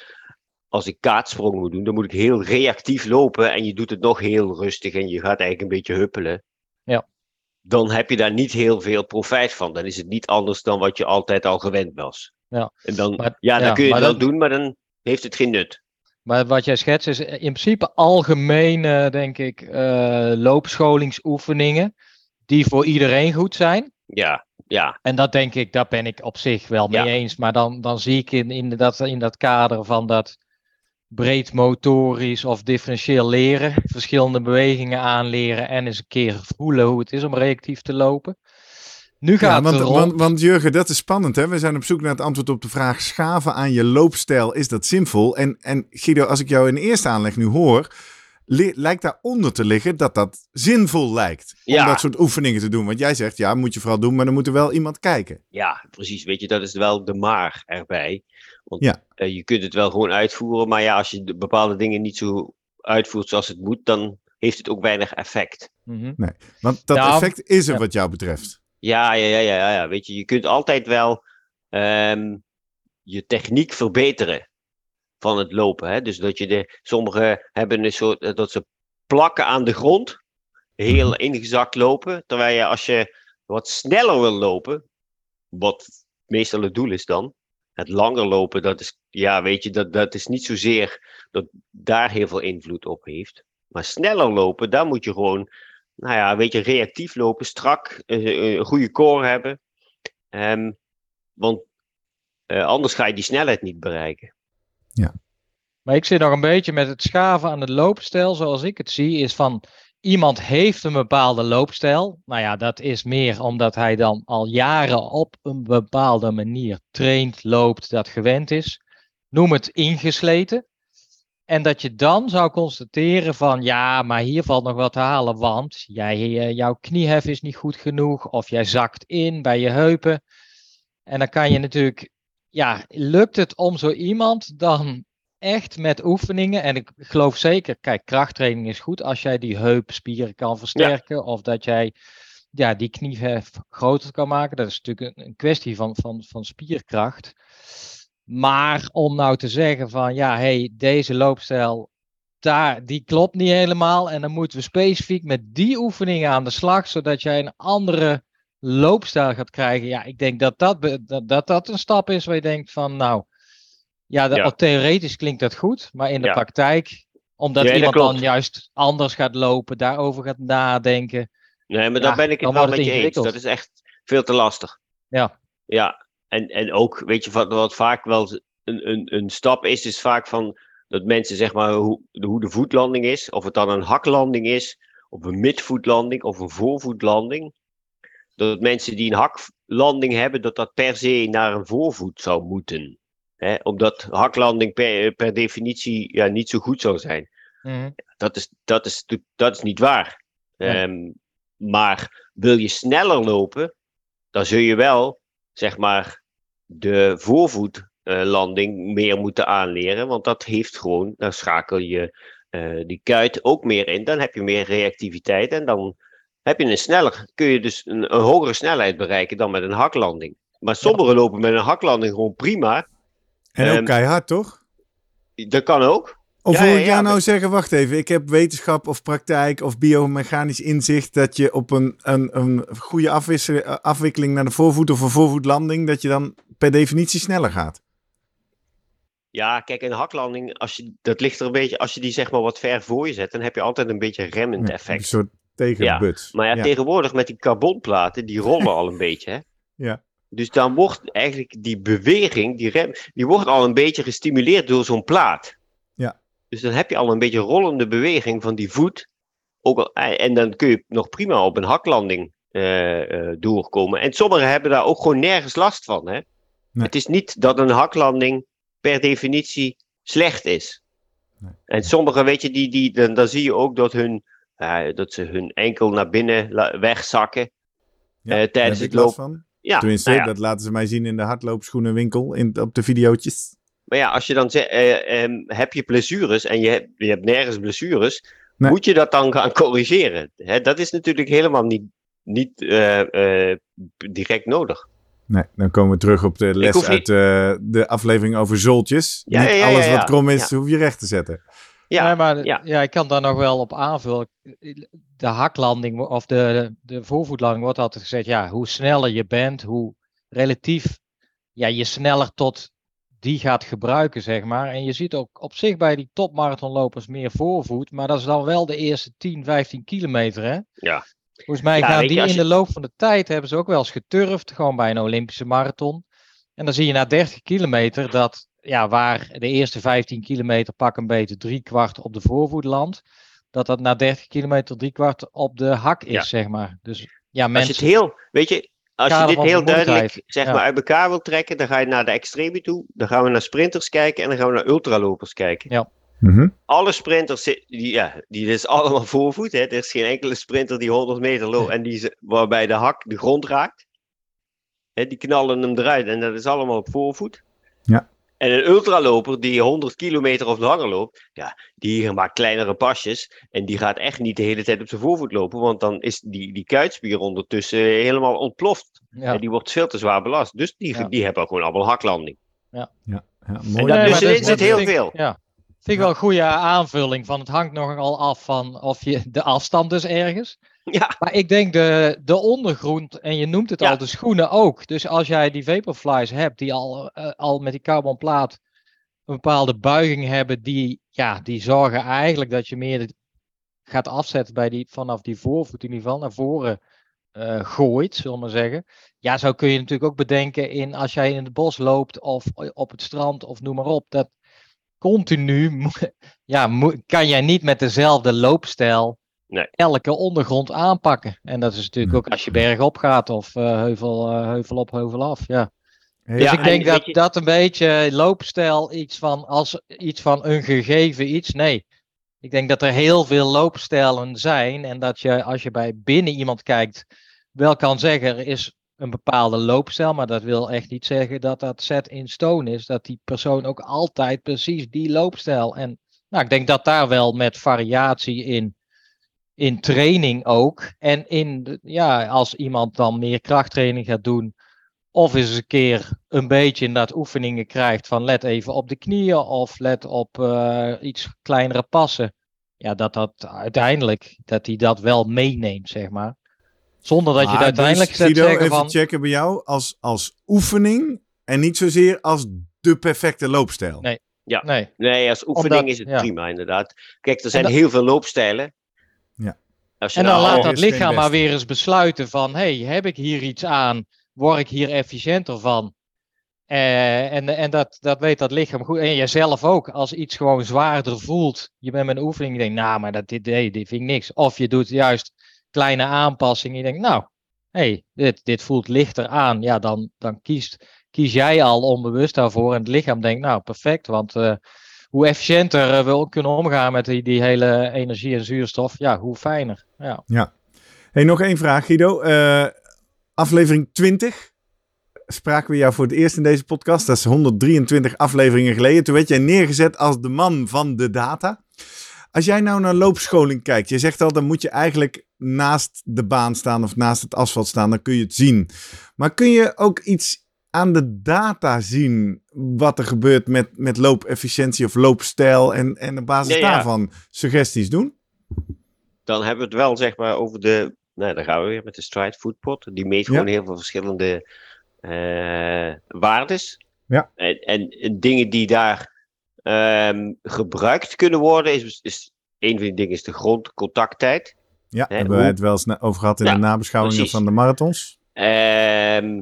als ik kaatsprong moet doen, dan moet ik heel reactief lopen en je doet het nog heel rustig en je gaat eigenlijk een beetje huppelen. Ja. Dan heb je daar niet heel veel profijt van. Dan is het niet anders dan wat je altijd al gewend was. Ja. En dan, Maar- ja, dan ja, kun je het wel dat- doen, maar dan heeft het geen nut. Maar wat jij schetst is in principe algemene, denk ik, eh, loopscholingsoefeningen die voor iedereen goed zijn. Ja, ja, En dat denk ik, daar ben ik op zich wel mee Ja. eens. Maar dan, dan zie ik in, in, dat, in dat kader van dat breed motorisch of differentieel leren, verschillende bewegingen aanleren en eens een keer voelen hoe het is om reactief te lopen. Nu gaat Ja, want, het erom. want, want Jurgen, dat is spannend. Hè? We zijn op zoek naar het antwoord op de vraag: schaven aan je loopstijl, is dat zinvol? En, en Guido, als ik jou in eerste aanleg nu hoor, li- lijkt daaronder te liggen dat dat zinvol lijkt. Om Ja. dat soort oefeningen te doen. Want jij zegt, ja, moet je vooral doen, maar dan moet er wel iemand kijken. ja, precies. Weet je, dat is wel de maar erbij. Want Ja. eh, je kunt het wel gewoon uitvoeren, maar ja, als je de bepaalde dingen niet zo uitvoert zoals het moet, dan heeft het ook weinig effect. Mhm. Want dat Nou, effect is er ja. wat jou betreft. Ja, ja, ja, ja, ja. Weet je, je kunt altijd wel ehm, je techniek verbeteren van het lopen. Hè? Dus dat je de, sommigen hebben een soort, eh, dat ze plakken aan de grond, heel ingezakt lopen. Terwijl je als je wat sneller wil lopen, wat meestal het doel is dan, het langer lopen, dat is, ja, weet je, dat, dat is niet zozeer dat daar heel veel invloed op heeft. Maar sneller lopen, daar moet je gewoon nou ja, een beetje reactief lopen, strak, eh, een goede core hebben. Ehm, want eh, anders ga je die snelheid niet bereiken. Maar ik zit nog een beetje met het schaven aan het loopstijl, zoals ik het zie, is van iemand heeft een bepaalde loopstijl. Nou ja, dat is meer omdat hij dan al jaren op een bepaalde manier traint, loopt, dat gewend is. Noem het ingesleten. En dat je dan zou constateren van ja, maar hier valt nog wat te halen, want jij, eh, jouw kniehef is niet goed genoeg of jij zakt in bij je heupen. En dan kan je natuurlijk, ja, lukt het om zo iemand dan echt met oefeningen. En ik geloof zeker, kijk, krachttraining is goed als jij die heupspieren kan versterken. Of dat jij ja, die kniehef groter kan maken. Dat is natuurlijk een, kwestie van, van, van spierkracht. Maar om nou te zeggen van ja, hey, deze loopstijl, daar, die klopt niet helemaal. En dan moeten we specifiek met die oefeningen aan de slag, zodat jij een andere loopstijl gaat krijgen. Ja, ik denk dat dat, dat, dat een stap is waar je denkt van nou, ja, de- Ja. theoretisch klinkt dat goed, maar in de Ja. praktijk, omdat Nee, iemand dan juist anders gaat lopen, daarover gaat nadenken. Nee, maar daar ben ik het wel met je eens. Dat is echt veel te lastig. Ja. Ja, en, en ook, weet je, wat, wat vaak wel een, een, een stap is, is vaak van dat mensen zeg maar hoe, de- hoe de voetlanding is, of het dan een haklanding is, of een midvoetlanding, of een voorvoetlanding. Dat mensen die een haklanding hebben, dat dat per se naar een voorvoet zou moeten. Hè? Omdat haklanding per, per definitie ja, niet zo goed zou zijn. Mhm. Dat is, dat is, dat is niet waar. Ehm, maar wil je sneller lopen, dan zul je wel, zeg maar, de voorvoetlanding meer moeten aanleren. Want dat heeft gewoon, dan schakel je eh, die kuit ook meer in. Dan heb je meer reactiviteit en dan heb je een sneller, kun je dus een, een hogere snelheid bereiken dan met een haklanding. Maar sommigen lopen met een haklanding gewoon prima. En ook Ehm, keihard, toch? Dat kan ook. Of Ja, hoor ja, ik jou ja, nou zeggen, wacht even, ik heb wetenschap of praktijk of biomechanisch inzicht dat je op een, een, een goede afwissel- afwikkeling naar de voorvoet of een voorvoetlanding, dat je dan per definitie sneller gaat. Ja, kijk, een haklanding, als je, dat ligt er een beetje, als je die zeg maar wat ver voor je zet, dan heb je altijd een beetje remmend Ja, effect. Een soort tegenbuts. Maar ja, tegenwoordig met die carbonplaten, die rollen [laughs] al een beetje. Hè? Ja. Dus dan wordt eigenlijk die beweging, die rem, die wordt al een beetje gestimuleerd door zo'n plaat. Ja. Dus dan heb je al een beetje rollende beweging van die voet. Ook al, eh, en dan kun je nog prima op een haklanding eh, eh, doorkomen. En sommigen hebben daar ook gewoon nergens last van. Hè? Nee. Het is niet dat een haklanding per definitie slecht is. Nee. En sommigen, weet je, die, die, dan, dan zie je ook dat, hun, dat ze hun enkel naar binnen wegzakken. Ja, tijdens het lopen. Ja, Tenminste, nou ja. dat laten ze mij zien in de hardloopschoenenwinkel in, op de videootjes. Maar ja, als je dan zegt, eh, ehm, heb je blessures en je hebt, je hebt nergens blessures, Nee. moet je dat dan gaan corrigeren? Hè, dat is natuurlijk helemaal niet, niet eh, eh, direct nodig. Nee, dan komen we terug op de les uit eh, de aflevering over zoltjes. Ja, niet alles wat krom is, hoef je recht te zetten. Ja, nee, maar ja. ja. ik kan daar nog wel op aanvullen. De haklanding of de, de voorvoetlanding wordt altijd gezegd, ja, hoe sneller je bent, hoe relatief ja, je sneller tot die gaat gebruiken, zeg maar. En je ziet ook op zich bij die topmarathonlopers meer voorvoet, maar dat is dan wel de eerste 10, 15 kilometer, hè? Ja. Volgens mij Ja, gaan je, die in je- de loop van de tijd, hebben ze ook wel eens geturfd, gewoon bij een Olympische marathon. En dan zie je na 30 kilometer dat, ja, waar de eerste 15 kilometer pak een beetje drie kwart op de voorvoet landt, dat dat na 30 kilometer drie kwart op de hak is, Ja. zeg maar. Dus ja, als je mensen... het heel, weet je, als je dit heel duidelijk zeg ja. maar uit elkaar wil trekken, dan ga je naar de extreme toe, dan gaan we naar sprinters kijken en dan gaan we naar ultralopers kijken. Ja. Mhm. Alle sprinters, die, ja, die is allemaal voorvoet. Hè. Er is geen enkele sprinter die 100 meter loopt en die, ze- waarbij de hak de grond raakt. Hè, die knallen hem eruit en dat is allemaal op voorvoet. Ja. En een ultraloper die 100 kilometer of langer loopt, ja, die maakt kleinere pasjes. En die gaat echt niet de hele tijd op zijn voorvoet lopen, want dan is die, die kuitspier ondertussen helemaal ontploft. Ja. En die wordt veel te zwaar belast. Dus die, Ja. die hebben gewoon allemaal haklanding. Ja, En mooi. dat- Nee, dus erin dat- zit dat heel veel. Ja. Vind ik wel een goede aanvulling van het hangt nogal af van of je de afstand dus ergens. [laughs] Ja, Maar ik denk de, de ondergrond, en je noemt het Ja. al, de schoenen ook. Dus als jij die Vaporflies hebt, die al, eh, al met die carbonplaat een bepaalde buiging hebben, die, ja, die zorgen eigenlijk dat je meer gaat afzetten bij die, vanaf die voorvoet in ieder geval naar voren eh, gooit, zullen we maar zeggen. Ja, zo kun je natuurlijk ook bedenken in als jij in het bos loopt of op het strand of noem maar op. Dat continu [laughs] ja, kan jij niet met dezelfde loopstijl Nee. elke ondergrond aanpakken. En dat is natuurlijk ook als je bergop gaat of eh, heuvel, eh, heuvel op, heuvel af. Ja. Dus Ja, ik en denk dat je- dat een beetje loopstijl iets van als iets van een gegeven iets. Nee. Ik denk dat er heel veel loopstijlen zijn en dat je als je bij binnen iemand kijkt, wel kan zeggen er is een bepaalde loopstijl, maar dat wil echt niet zeggen dat dat set in stone is. Dat die persoon ook altijd precies die loopstijl. En nou, ik denk dat daar wel met variatie in, in training ook. En in, ja, als iemand dan meer krachttraining gaat doen, of eens een keer een beetje inderdaad oefeningen krijgt van let even op de knieën of let op eh, iets kleinere passen. Ja, dat dat uiteindelijk, dat hij dat wel meeneemt, zeg maar. Zonder dat je het uiteindelijk dus, zet Guido, zeggen even van... checken bij jou als, als oefening en niet zozeer als de perfecte loopstijl. Nee. Ja. Nee, nee, als oefening Omdat- is het ja. prima inderdaad. Kijk, er zijn dat- heel veel loopstijlen. Ja. Als je En dan nou laat dat lichaam maar weer eens besluiten van, hey, heb ik hier iets aan? Word ik hier efficiënter van? Eh, en en dat, dat weet dat lichaam goed. En jijzelf ook. Als iets gewoon zwaarder voelt, je bent met een oefening, je denkt, nou, maar dat, dit, nee, dit vind ik niks. Of je doet juist kleine aanpassingen. Je denkt, nou, hey, dit, dit voelt lichter aan. Ja, dan, dan kiest, kies jij al onbewust daarvoor. En het lichaam denkt, nou, perfect. Want eh, hoe efficiënter eh, we kunnen omgaan met die, die hele energie en zuurstof, ja, hoe fijner. Ja. Hey, nog één vraag, Guido. Eh, aflevering 20 spraken we jou voor het eerst in deze podcast. Dat is 123 afleveringen geleden. Toen werd jij neergezet als de man van de data. Als jij nou naar loopscholing kijkt, je zegt al, dan moet je eigenlijk naast de baan staan of naast het asfalt staan, dan kun je het zien. Maar kun je ook iets aan de data zien wat er gebeurt met, met loopefficiëntie of loopstijl en, en op basis Ja, ja. daarvan suggesties doen? Dan hebben we het wel zeg maar over de. Nou, daar gaan we weer met de Stride Foodpot. Die meet Ja. gewoon heel veel verschillende eh waardes. Ja. En, en, en dingen die daar ehm, gebruikt kunnen worden, is, is een van die dingen is de grondcontacttijd. Ja, Hè, hebben we het wel eens over gehad in de nabeschouwingen precies. van de marathons. Ehm,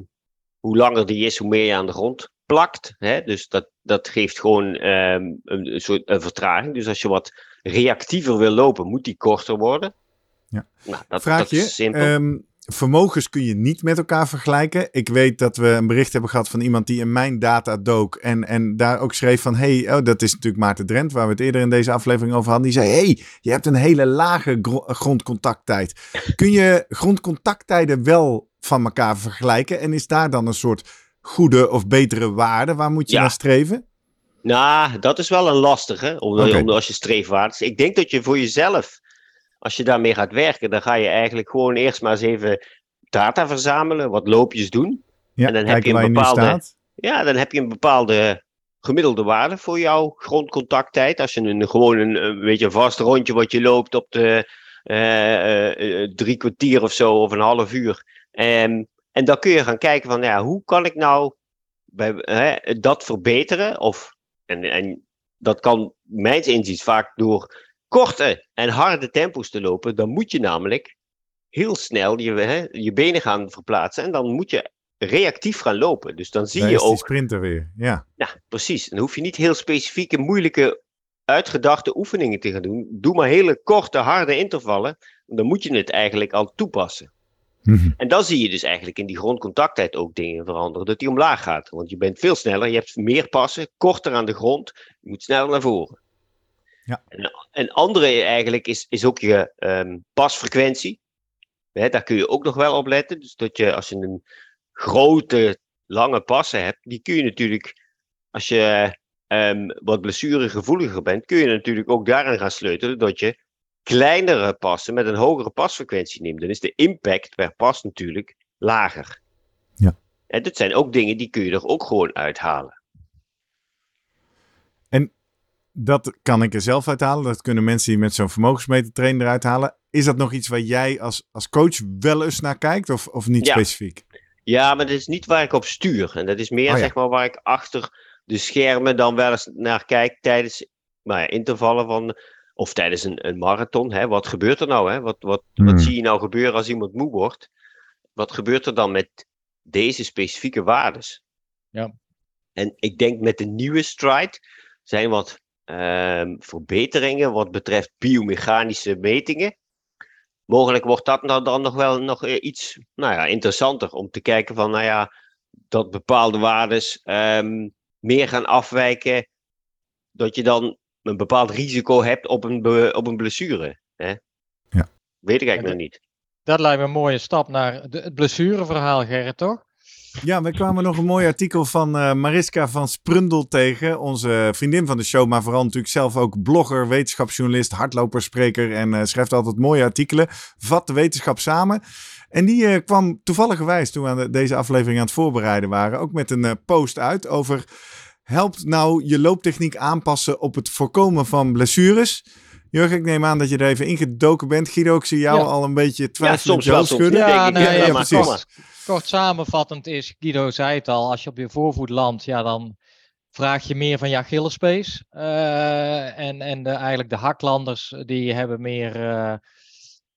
hoe langer die is, hoe meer je aan de grond plakt. Hè? Dus dat, dat geeft gewoon ehm, een, soort een vertraging. Dus als je wat reactiever wil lopen, moet die korter worden. Ja. Nou, dat, Vraag dat je, is simpel. ehm, vermogens kun je niet met elkaar vergelijken. Ik weet dat we een bericht hebben gehad van iemand die in mijn data dook. En, en daar ook schreef van, hey, oh, dat is natuurlijk Maarten Drent, waar we het eerder in deze aflevering over hadden. Die zei, hey, je hebt een hele lage gro- grondcontacttijd. Kun je grondcontacttijden wel van elkaar vergelijken? En is daar dan een soort goede of betere waarde? Waar moet je Ja. naar streven? Nou, dat is wel een lastige, omdat, als je streefwaardes. Ik denk dat je voor jezelf, als je daarmee gaat werken, dan ga je eigenlijk gewoon eerst maar eens even data verzamelen, wat loopjes doen. Ja, En dan heb je een bepaalde-. Ja, dan heb je een bepaalde gemiddelde waarde voor jouw grondcontacttijd. Als je een, gewoon een, een beetje een vast rondje wat je loopt op de eh, eh, eh, drie kwartier of zo, of een half uur. Ehm, en dan kun je gaan kijken van, ja, hoe kan ik nou bij, hè, dat verbeteren? Of, en, en dat kan mijns inziens vaak door korte en harde tempo's te lopen. Dan moet je namelijk heel snel je, hè, je benen gaan verplaatsen. En dan moet je reactief gaan lopen. Dus dan zie Daar je ook sprinter weer, ja. ja, precies. Dan hoef je niet heel specifieke, moeilijke, uitgedachte oefeningen te gaan doen. Doe maar hele korte, harde intervallen. Dan moet je het eigenlijk al toepassen. Mhm. En dan zie je dus eigenlijk in die grondcontacttijd ook dingen veranderen. Dat die omlaag gaat. Want je bent veel sneller, je hebt meer passen, korter aan de grond. Je moet sneller naar voren. Ja. En een andere eigenlijk is, is ook je ehm, pasfrequentie. Daar kun je ook nog wel op letten. Dus dat je als je een grote, lange passen hebt, die kun je natuurlijk, als je ehm, wat blessuregevoeliger bent, kun je natuurlijk ook daaraan gaan sleutelen dat je kleinere passen met een hogere pasfrequentie neemt. Dan is de impact per pas natuurlijk lager. Ja. En dat zijn ook dingen die kun je er ook gewoon uithalen. Dat kan ik er zelf uithalen. Dat kunnen mensen die met zo'n vermogensmeter trainen eruit halen. Is dat nog iets waar jij als, als coach wel eens naar kijkt of, of niet Ja. specifiek? Ja, maar dat is niet waar ik op stuur. En dat is meer Oh ja. zeg maar waar ik achter de schermen dan wel eens naar kijk tijdens nou ja, intervallen van. Of tijdens een, een marathon. Hè? Wat gebeurt er nou? Hè? Wat, wat, Hmm. wat zie je nou gebeuren als iemand moe wordt? Wat gebeurt er dan met deze specifieke waardes? Ja. En ik denk met de nieuwe stride zijn wat ehm, verbeteringen wat betreft biomechanische metingen. Mogelijk wordt dat nou dan nog wel nog eh, iets nou ja, interessanter om te kijken van, nou ja, dat bepaalde waardes ehm, meer gaan afwijken, dat je dan een bepaald risico hebt op een, be- op een blessure. Hè? Ja. Weet ik eigenlijk nog niet. Dat lijkt me een mooie stap naar de, het blessureverhaal, Gerrit, toch? Ja, we kwamen nog een mooi artikel van eh, Mariska van Sprundel tegen. Onze vriendin van de show, maar vooral natuurlijk zelf ook blogger, wetenschapsjournalist, hardloperspreker. En eh, schrijft altijd mooie artikelen. Vat de wetenschap samen. En die eh, kwam toevallig toen we aan de- deze aflevering aan het voorbereiden waren, ook met een post uit over. Helpt nou je looptechniek aanpassen op het voorkomen van blessures? Jurgen, ik neem aan dat je er even ingedoken bent. Guido, ik zie jou Ja. al een beetje Ja, twijfelend soms schudden. Ja, nee, ja, ja, maar precies. Kort samenvattend is, Guido zei het al, als je op je voorvoet landt, ja, dan vraag je meer van je Achillespees. Eh, en en de, eigenlijk de haklanders, die hebben meer, eh,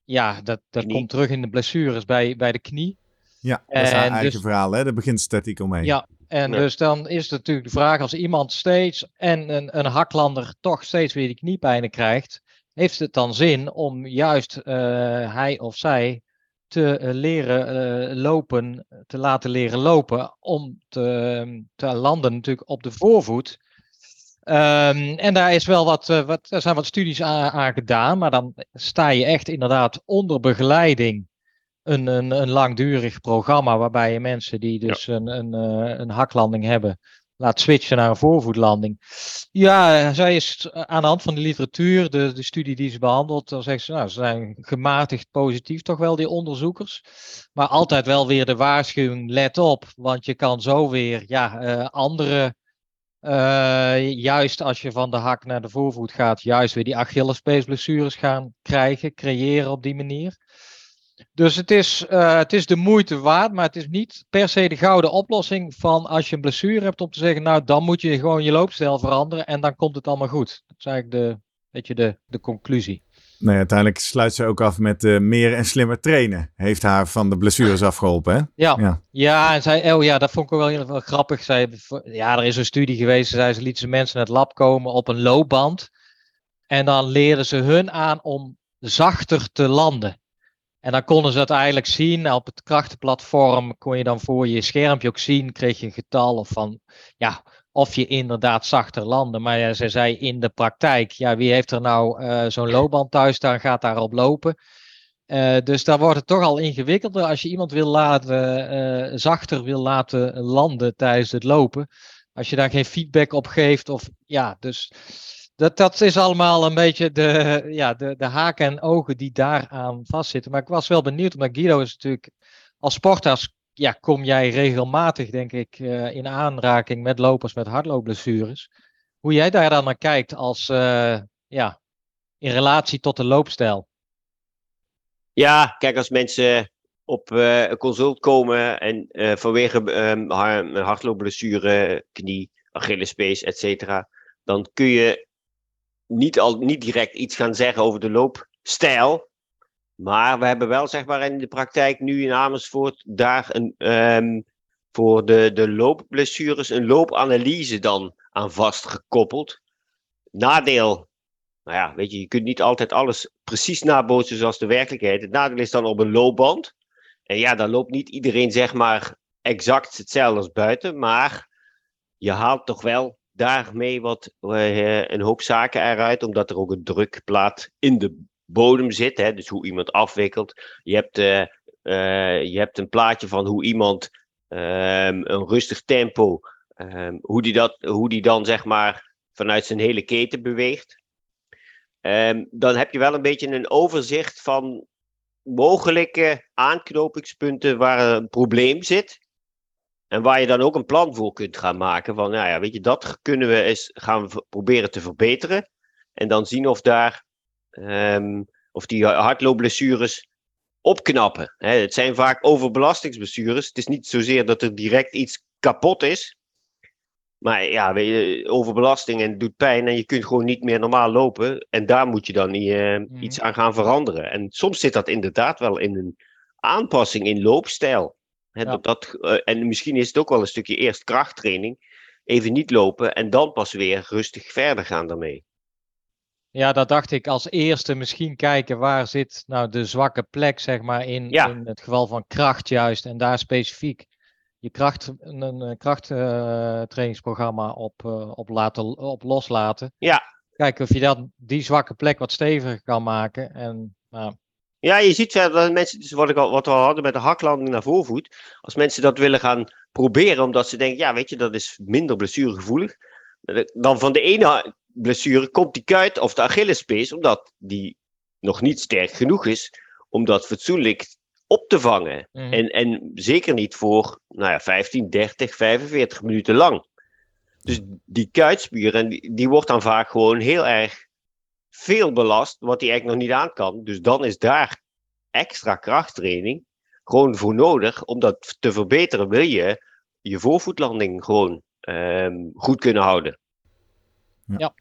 ja, dat, dat Knie. komt terug in de blessures bij, bij de knie. Ja, dat is haar En eigen dus- verhaal, hè? Daar begint artikel mee. Ja, en dus dan is het natuurlijk de vraag, als iemand steeds en een, een haklander toch steeds weer die kniepijnen krijgt, heeft het dan zin om juist eh, hij of zij te eh, leren eh, lopen, te laten leren lopen, om te, te landen natuurlijk op de voorvoet. Ehm, en daar is wel wat, wat, er zijn wat studies aan, aan gedaan, maar dan sta je echt inderdaad onder begeleiding een, een, een langdurig programma waarbij je mensen die dus een, een, eh, een haklanding hebben, laat switchen naar een voorvoetlanding. Ja, zij is aan de hand van de literatuur, de, de studie die ze behandelt, dan zegt ze, nou, ze zijn gematigd positief toch wel, die onderzoekers. Maar altijd wel weer de waarschuwing, let op, want je kan zo weer ja, uh, andere, uh, juist als je van de hak naar de voorvoet gaat, juist weer die Achillespeesblessures gaan krijgen, creëren op die manier. Dus het is, uh, het is de moeite waard, maar het is niet per se de gouden oplossing van als je een blessure hebt om te zeggen, nou dan moet je gewoon je loopstijl veranderen en dan komt het allemaal goed. Dat is eigenlijk de, weet je, de, de conclusie. Nee, uiteindelijk sluit ze ook af met uh, meer en slimmer trainen. Heeft haar van de blessures afgeholpen, hè? Ja, ja. ja en zij, oh ja, dat vond ik wel heel wel grappig. Zij, ja, er is een studie geweest, zij, ze lieten ze mensen in het lab komen op een loopband. En dan leerden ze hun aan om zachter te landen. En dan konden ze het eigenlijk zien. Op het krachtenplatform kon je dan voor je schermpje ook zien. Kreeg je een getal of van ja, of je inderdaad zachter landde. Maar ja, ze zei in de praktijk. Ja, wie heeft er nou uh, zo'n loopband thuis staan, gaat daarop lopen. Uh, dus daar wordt het toch al ingewikkelder als je iemand wil laten, uh, zachter wil laten landen tijdens het lopen. Als je daar geen feedback op geeft. Of ja, dus dat, dat is allemaal een beetje de, ja, de, de haken en ogen die daaraan vastzitten. Maar ik was wel benieuwd, omdat Guido is natuurlijk als sportarts, ja, kom jij regelmatig, denk ik, uh, in aanraking met lopers met hardloopblessures. Hoe jij daar dan naar kijkt als, uh, ja, in relatie tot de loopstijl. Ja, kijk, als mensen op uh, een consult komen en vanwege um, hardloopblessure, knie, Achillespees, et cetera, dan kun je niet, al, niet direct iets gaan zeggen over de loopstijl. Maar we hebben wel zeg maar in de praktijk nu in Amersfoort daar een, um, voor de, de loopblessures een loopanalyse dan aan vastgekoppeld. Nadeel, nou ja, weet je, je kunt niet altijd alles precies nabootsen zoals de werkelijkheid. Het nadeel is dan op een loopband. En ja, dan loopt niet iedereen zeg maar exact hetzelfde als buiten, maar je haalt toch wel daarmee wat uh, een hoop zaken eruit, omdat er ook een drukplaat in de bodem zit. Hè, dus hoe iemand afwikkelt. Je hebt, uh, uh, je hebt een plaatje van hoe iemand um, een rustig tempo, um, hoe, die dat, hoe die dan zeg maar vanuit zijn hele keten beweegt. Um, dan heb je wel een beetje een overzicht van mogelijke aanknopingspunten waar een probleem zit. En waar je dan ook een plan voor kunt gaan maken. Van, nou ja, weet je, dat kunnen we eens gaan we proberen te verbeteren. En dan zien of daar, um, of die hardloopblessures opknappen. Het zijn vaak overbelastingsblessures. Het is niet zozeer dat er direct iets kapot is. Maar ja, weet je, overbelasting en het doet pijn en je kunt gewoon niet meer normaal lopen. En daar moet je dan uh, mm. iets aan gaan veranderen. En soms zit dat inderdaad wel in een aanpassing in loopstijl. He, ja. dat, uh, en misschien is het ook wel een stukje eerst krachttraining. Even niet lopen en dan pas weer rustig verder gaan daarmee. Ja, dat dacht ik als eerste misschien kijken waar zit nou de zwakke plek, zeg maar, in, ja. in het geval van kracht juist. En daar specifiek je kracht, een, krachttrainingsprogramma uh, op, uh, op, laten, op loslaten. Ja. Kijken of je dan die zwakke plek wat steviger kan maken. En nou, ja, je ziet verder dat mensen, dus wat, ik al, wat we al hadden met de haklanding naar voorvoet, als mensen dat willen gaan proberen, omdat ze denken, ja, weet je, dat is minder blessuregevoelig, dan van de ene blessure komt die kuit of de Achillespees, omdat die nog niet sterk genoeg is om dat fatsoenlijk op te vangen. Mm. En, en zeker niet voor nou ja, 15, 30, 45 minuten lang. Dus die kuitspier, en die, die wordt dan vaak gewoon heel erg veel belast, wat hij eigenlijk nog niet aan kan. Dus dan is daar extra krachttraining gewoon voor nodig. Om dat te verbeteren wil je je voorvoetlanding gewoon um, goed kunnen houden. Ja. ja. ja.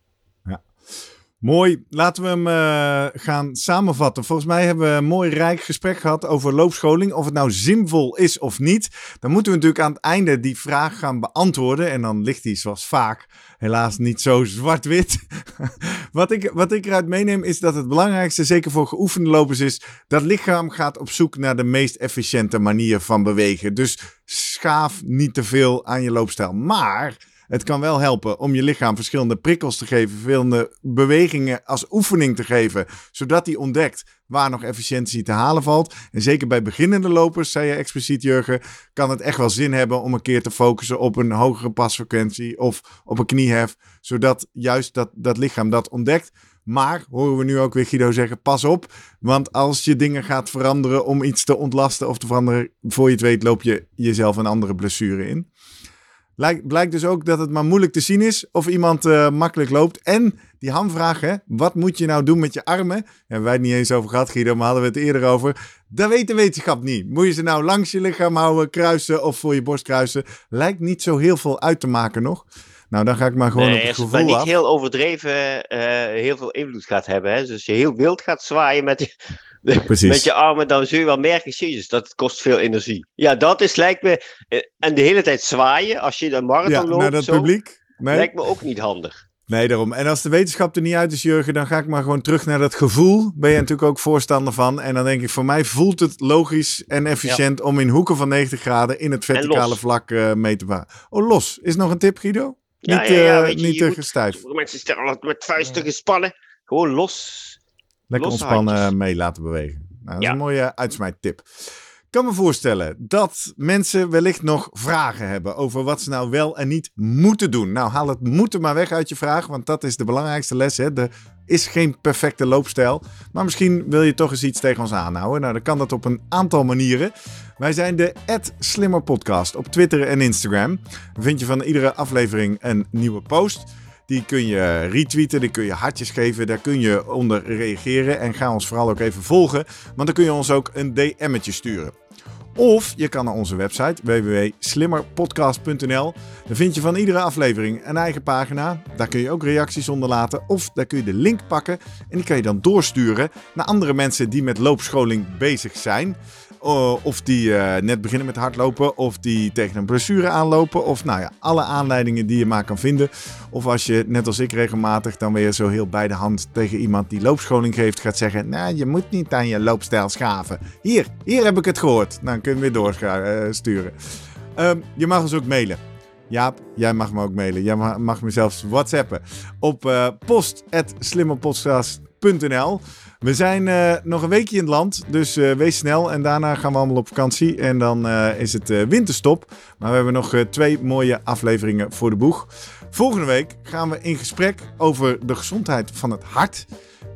Mooi, laten we hem uh, gaan samenvatten. Volgens mij hebben we een mooi rijk gesprek gehad over loopscholing. Of het nou zinvol is of niet. Dan moeten we natuurlijk aan het einde die vraag gaan beantwoorden. En dan ligt die zoals vaak helaas niet zo zwart-wit. [laughs] wat, ik, wat ik eruit meeneem is dat het belangrijkste, zeker voor geoefende lopers, is dat lichaam gaat op zoek naar de meest efficiënte manier van bewegen. Dus schaaf niet te veel aan je loopstijl. Maar Het kan wel helpen om je lichaam verschillende prikkels te geven, verschillende bewegingen als oefening te geven, zodat hij ontdekt waar nog efficiëntie te halen valt. En zeker bij beginnende lopers, zei je expliciet Jurgen, kan het echt wel zin hebben om een keer te focussen op een hogere pasfrequentie of op een kniehef, zodat juist dat, dat lichaam dat ontdekt. Maar horen we nu ook weer Guido zeggen: pas op. Want als je dingen gaat veranderen om iets te ontlasten of te veranderen, voor je het weet, loop je jezelf een andere blessure in. Lijkt, blijkt dus ook dat het maar moeilijk te zien is of iemand uh, makkelijk loopt. En die hamvraag, hè, wat moet je nou doen met je armen? Hebben wij het niet eens over gehad, Guido, maar hadden we het eerder over. Dat weet de wetenschap niet. Moet je ze nou langs je lichaam houden, kruisen of voor je borst kruisen? Lijkt niet zo heel veel uit te maken nog. Nou, dan ga ik maar gewoon nee, op het gevoel niet af. heel overdreven uh, heel veel invloed gaat hebben. Hè? Dus als je heel wild gaat zwaaien met je, [laughs] Precies. met je armen, dan zul je wel merken, jezus, dat het kost veel energie. Ja, dat is lijkt me... Uh, en de hele tijd zwaaien, als je een marathon ja, loopt, naar dat zo, publiek. Nee. lijkt me ook niet handig. Nee, daarom. En als de wetenschap er niet uit is, Jurgen, dan ga ik maar gewoon terug naar dat gevoel. Ben je natuurlijk ook voorstander van. En dan denk ik, voor mij voelt het logisch en efficiënt om in hoeken van 90 graden in het verticale vlak uh, mee te varen. Oh, los. Is nog een tip, Guido? Ja, niet ja, ja, uh, je, niet je te moet- gestijf. Sommige mensen stellen altijd met vuisten gespannen. Gewoon los. Lekker ontspannen mee laten bewegen. Nou, dat Ja. is een mooie uitsmijttip. Ik kan me voorstellen dat mensen wellicht nog vragen hebben over wat ze nou wel en niet moeten doen. Nou, haal het moeten maar weg uit je vraag, want dat is de belangrijkste les. Hè? Er is geen perfecte loopstijl, maar misschien wil je toch eens iets tegen ons aanhouden. Nou, dan kan dat op een aantal manieren. Wij zijn de Slimmer Podcast op Twitter en Instagram. Dan vind je van iedere aflevering een nieuwe post. Die kun je retweeten, die kun je hartjes geven, daar kun je onder reageren. En ga ons vooral ook even volgen, want dan kun je ons ook een DM'tje sturen. Of je kan naar onze website www.slimmerpodcast.nl. Daar vind je van iedere aflevering een eigen pagina. Daar kun je ook reacties onderlaten. Of daar kun je de link pakken en die kan je dan doorsturen naar andere mensen die met loopscholing bezig zijn. Uh, of die uh, net beginnen met hardlopen, of die tegen een blessure aanlopen. Of nou ja, alle aanleidingen die je maar kan vinden. Of als je, net als ik regelmatig, dan weer zo heel bij de hand tegen iemand die loopscholing geeft, gaat zeggen: Nou, je moet niet aan je loopstijl schaven. Hier, hier heb ik het gehoord. Dan kun je weer doorsturen. Uh, je mag ons ook mailen. Jaap, jij mag me ook mailen. Jij mag, mag me zelfs whatsappen. Op uh, post.slimmerpodcast.nl We zijn uh, nog een weekje in het land, dus uh, wees snel. En daarna gaan we allemaal op vakantie. En dan uh, is het winterstop. Maar we hebben nog twee mooie afleveringen voor de boeg. Volgende week gaan we in gesprek over de gezondheid van het hart.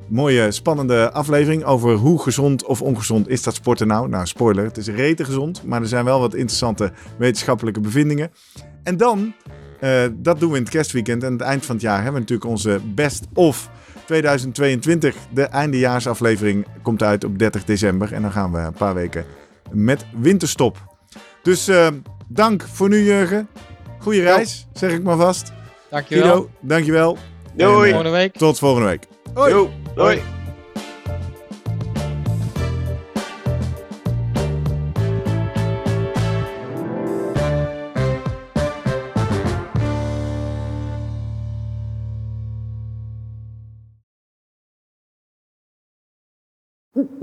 Mooie, spannende aflevering over hoe gezond of ongezond is dat sporten nou. Nou, spoiler, het is rete gezond. Maar er zijn wel wat interessante wetenschappelijke bevindingen. En dan, dat doen we in het kerstweekend. En het eind van het jaar hebben we natuurlijk onze Best of 2022. De eindejaarsaflevering komt uit op 30 december. En dan gaan we een paar weken met winterstop. Dus uh, dank voor nu, Jurgen. Goeie reis, zeg ik maar vast. Dankjewel. Guido, dankjewel. Doei. En, uh, volgende week. Tot volgende week. Hoi. Doei. Doei.